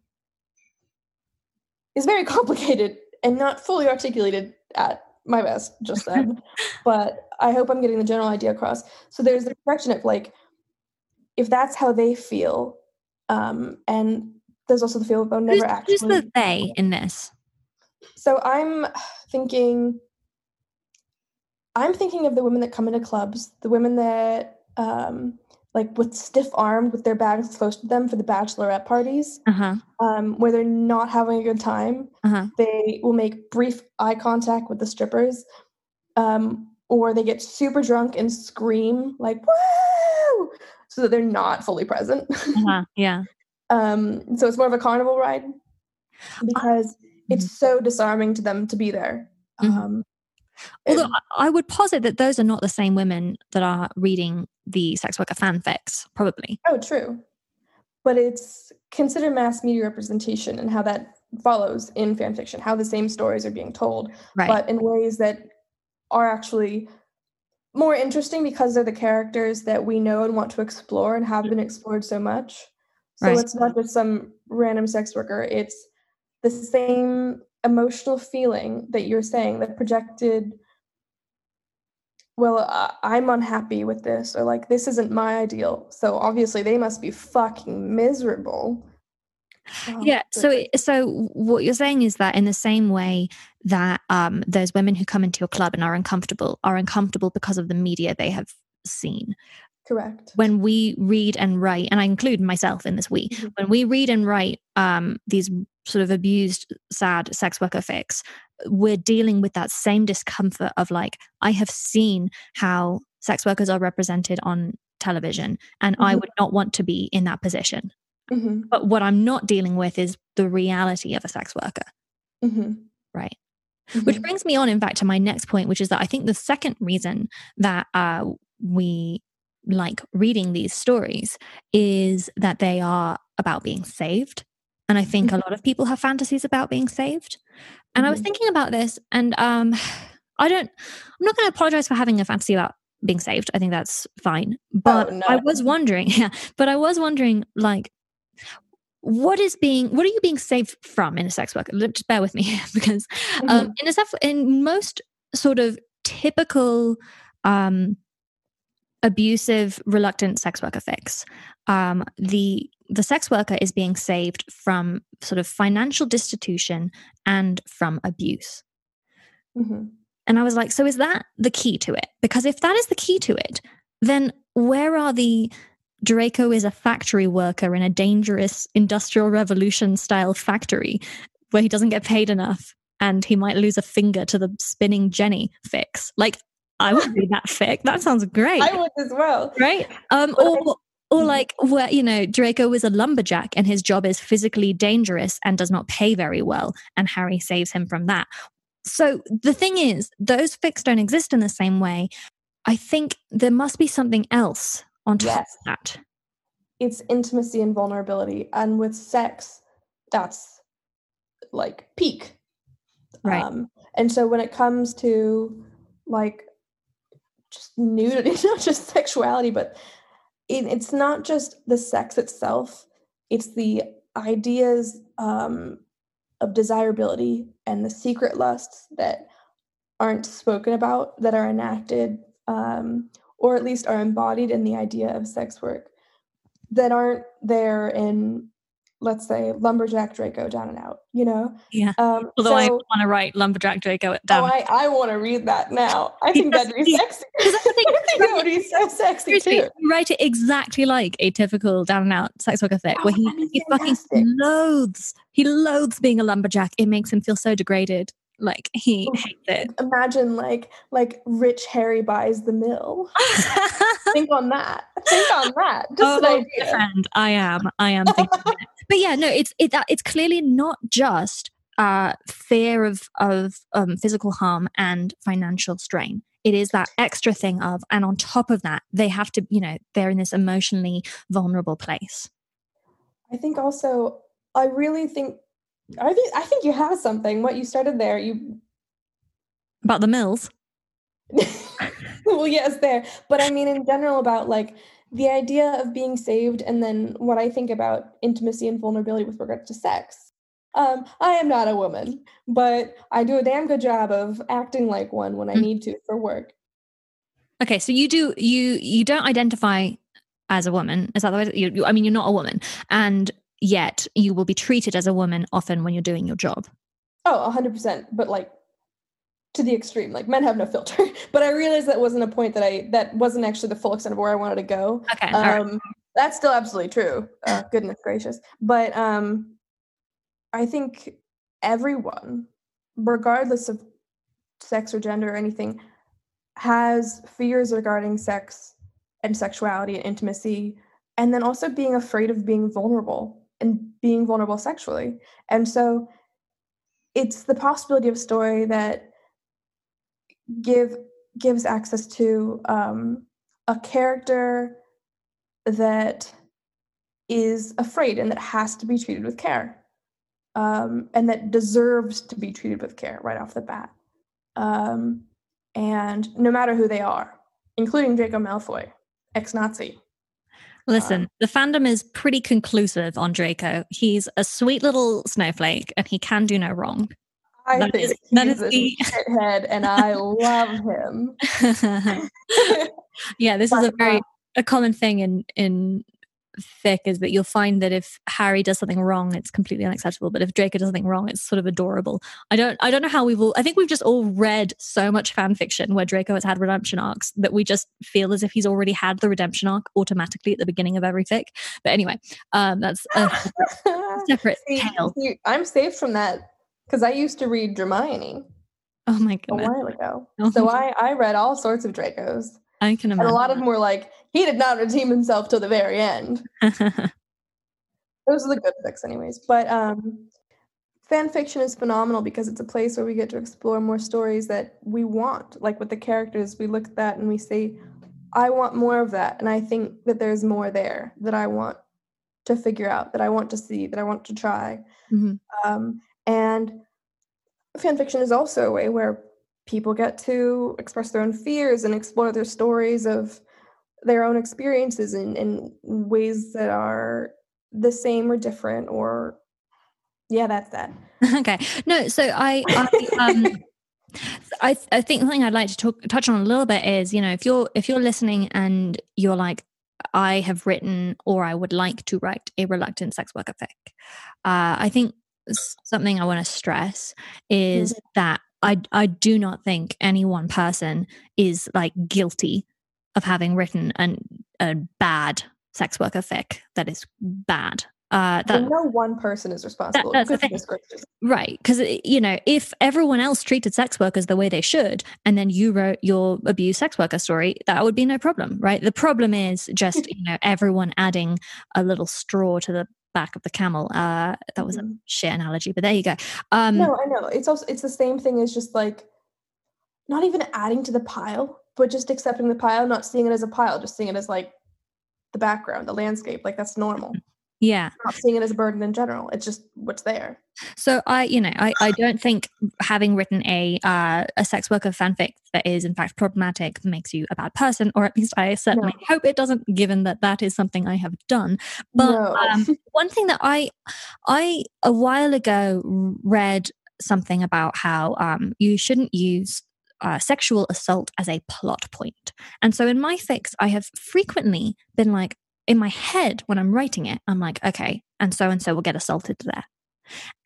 is very (laughs) complicated and not fully articulated at my best just then. (laughs) but I hope I'm getting the general idea across. So there's the correction of like, if that's how they feel, um, and there's also the feel of oh, never who's, actually. Who's the they in this? So I'm thinking. I'm thinking of the women that come into clubs, the women that um, like with stiff armed with their bags close to them for the bachelorette parties uh-huh. um, where they're not having a good time uh-huh. they will make brief eye contact with the strippers um, or they get super drunk and scream like woo so that they're not fully present uh-huh. yeah (laughs) um, so it's more of a carnival ride because it's mm-hmm. so disarming to them to be there mm-hmm. Um, Although I would posit that those are not the same women that are reading the sex worker fanfics, probably. Oh, true. But it's consider mass media representation and how that follows in fan fiction, how the same stories are being told, right. but in ways that are actually more interesting because they're the characters that we know and want to explore and have been explored so much. So right. it's not just some random sex worker, it's the same emotional feeling that you're saying that projected well, uh, I'm unhappy with this, or like, this isn't my ideal. So obviously, they must be fucking miserable. Oh, yeah. So, so what you're saying is that in the same way that um, those women who come into your club and are uncomfortable are uncomfortable because of the media they have seen. Correct. When we read and write, and I include myself in this we, mm-hmm. when we read and write um, these sort of abused, sad sex worker fics, we're dealing with that same discomfort of like, I have seen how sex workers are represented on television, and mm-hmm. I would not want to be in that position. Mm-hmm. But what I'm not dealing with is the reality of a sex worker. Mm-hmm. Right. Which mm-hmm. brings me on, in fact, to my next point, which is that I think the second reason that uh, we like reading these stories is that they are about being saved. And I think a mm-hmm. lot of people have fantasies about being saved. And mm-hmm. I was mm-hmm. thinking about this, and um, I don't, I'm not going to apologize for having a fantasy about being saved. I think that's fine. But oh, no. I was wondering, (laughs) yeah, but I was wondering, like, what is being, what are you being saved from in a sex worker? Just bear with me (laughs) because um, mm-hmm. in a sex, in most sort of typical um, abusive, reluctant sex worker fics. um, the the sex worker is being saved from sort of financial destitution and from abuse. Mm-hmm. And I was like, so is that the key to it? Because if that is the key to it, then where are the Draco is a factory worker in a dangerous industrial revolution style factory where he doesn't get paid enough and he might lose a finger to the spinning Jenny fics? Like, I would read that fic. That sounds great. I would as well. Right? Um, or or like where you know Draco is a lumberjack and his job is physically dangerous and does not pay very well, and Harry saves him from that. So the thing is, those fics don't exist in the same way. I think there must be something else on top yes. of that. It's intimacy and vulnerability, and with sex, that's like peak. Right. Um, and so when it comes to like just nudity, (laughs) not just sexuality, but it, it's not just the sex itself; it's the ideas um, of desirability and the secret lusts that aren't spoken about that are enacted um, or at least are embodied in the idea of sex work that aren't there in let's say lumberjack draco down and out you know yeah um, although so, i want to write lumberjack draco down oh, i, I want to read that now i think that'd be sexy (laughs) (laughs) i think that would be so (laughs) sexy too. you write it exactly like a typical down and out sex worker fic oh, where he, he fucking loathes he loathes being a lumberjack it makes him feel so degraded like he hates it. Imagine like like rich Harry buys the mill. Think on that. Think on that. Just oh, an idea. Friend, I am. I am thinking. But yeah, no, it's it, it's clearly not just uh, fear of of um, physical harm and financial strain. It is that extra thing of, and on top of that, they have to, you know, they're in this emotionally vulnerable place. I think also, I really think I think I think you have something. What you started there, you about the mills. (laughs) well, yes, there. But I mean in general about like the idea of being saved and then what I think about intimacy and vulnerability with regard to sex. Um, I am not a woman, but I do a damn good job of acting like one when I mm. need to for work. Okay, so you do you you don't identify as a woman. Is that the way? That you, I mean, you're not a woman, and yet you will be treated as a woman often when you're doing your job. Oh, 100%. But like to the extreme, like men have no filter. (laughs) but I realized that wasn't a point that I, that wasn't actually the full extent of where I wanted to go. Okay. Um, right. That's still absolutely true. Uh, goodness gracious. But um, I think everyone, regardless of sex or gender or anything, has fears regarding sex and sexuality and intimacy and then also being afraid of being vulnerable and being vulnerable sexually. And so it's the possibility of a story that give gives access to um, a character that is afraid and that has to be treated with care um, and that deserves to be treated with care right off the bat um, and no matter who they are including draco malfoy ex-nazi Listen, the fandom is pretty conclusive on Draco. He's a sweet little snowflake and he can do no wrong. I that think is, he's that is a the... shithead and I love him. (laughs) yeah, this is a very uh, a common thing in in fic is that you'll find that if Harry does something wrong, it's completely unacceptable. But if Draco does something wrong, it's sort of adorable. I don't I don't know how we've all I think we've just all read so much fan fiction where Draco has had redemption arcs that we just feel as if he's already had the redemption arc automatically at the beginning of every fic. But anyway, um that's a (laughs) separate, separate see, tale. I'm safe from that because I used to read Dramione. Oh my god, A while ago. Oh so I, I read all sorts of Dracos. I can imagine. And a lot of them were like, he did not redeem himself till the very end. (laughs) Those are the good books, anyways. But um, fan fiction is phenomenal because it's a place where we get to explore more stories that we want. Like with the characters, we look at that and we say, I want more of that. And I think that there's more there that I want to figure out, that I want to see, that I want to try. Mm-hmm. Um, and fan fiction is also a way where people get to express their own fears and explore their stories of their own experiences in, in ways that are the same or different or yeah that's that. (laughs) Okay. No so i i um (laughs) I, I think something I'd like to talk, touch on a little bit is, you know, if you're if you're listening and you're like, I have written or I would like to write a reluctant sex worker fic, uh, I think something I want to stress is mm-hmm. that I I do not think any one person is like guilty of having written an, a bad sex worker fic that is bad. Uh, that, well, no one person is responsible. That, that's the thing. Right. Because, you know, if everyone else treated sex workers the way they should, and then you wrote your abused sex worker story, that would be no problem. Right. The problem is just, (laughs) you know, everyone adding a little straw to the back of the camel. Uh, that was a mm-hmm. shit analogy, but there you go. Um, no, I know. It's also it's the same thing as just like not even adding to the pile, but just accepting the pile, not seeing it as a pile, just seeing it as like the background, the landscape. Like that's normal. Yeah. Not seeing it as a burden in general. It's just what's there. So I, you know, I, I don't think having written a uh, a sex worker fanfic that is in fact problematic makes you a bad person, or at least I certainly no. hope it doesn't, given that that is something I have done. But no. um, (laughs) one thing that I I a while ago read something about how um, you shouldn't use uh, sexual assault as a plot point. And so in my fics, I have frequently been like, in my head, when I'm writing it, I'm like, okay, and so and so will get assaulted there.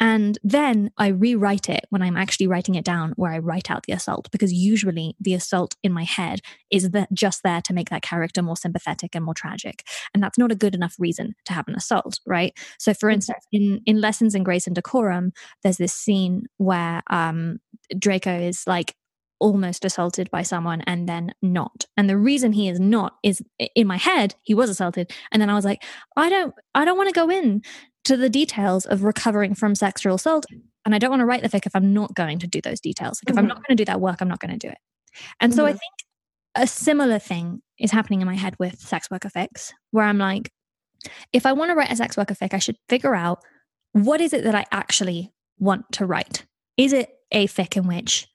And then I rewrite it when I'm actually writing it down, where I write out the assault, because usually the assault in my head is that just there to make that character more sympathetic and more tragic. And that's not a good enough reason to have an assault, right? So, for instance, in, in Lessons in Grace and Decorum, there's this scene where um, Draco is like almost assaulted by someone and then not. And the reason he is not is in my head, he was assaulted. And then I was like, I don't, I don't want to go in to the details of recovering from sexual assault. And I don't want to write the fic if I'm not going to do those details. Like mm-hmm. if I'm mm-hmm. not going to do that work, I'm not going to do it. And mm-hmm. so I mm-hmm. think a similar thing is happening in my head with sex worker fics, where I'm like, if I want to write a sex worker fic, I should figure out what is it that I actually want to write. Is it a fic in which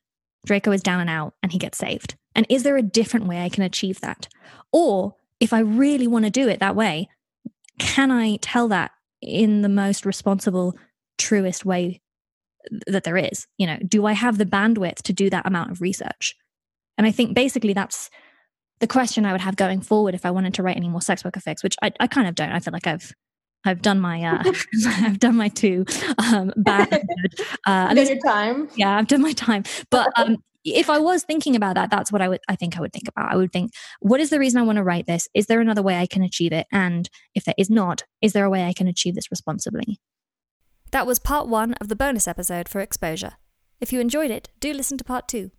Draco is down and out and he gets saved? And is there a different way I can achieve that? Or if I really want to do it that way, can I tell that in the most responsible, truest way that there is? You know, do I have the bandwidth to do that amount of research? And I think basically that's the question I would have going forward if I wanted to write any more sex worker fics, which I, I kind of don't. I feel like I've I've done my uh, (laughs) I've done my two um, bad. (laughs) Uh, done your time. Yeah, I've done my time. But (laughs) um, if I was thinking about that, that's what I would I think I would think about. I would think, what is the reason I want to write this? Is there another way I can achieve it? And if there is not, is there a way I can achieve this responsibly? That was part one of the bonus episode for exposure. If you enjoyed it, do listen to part two.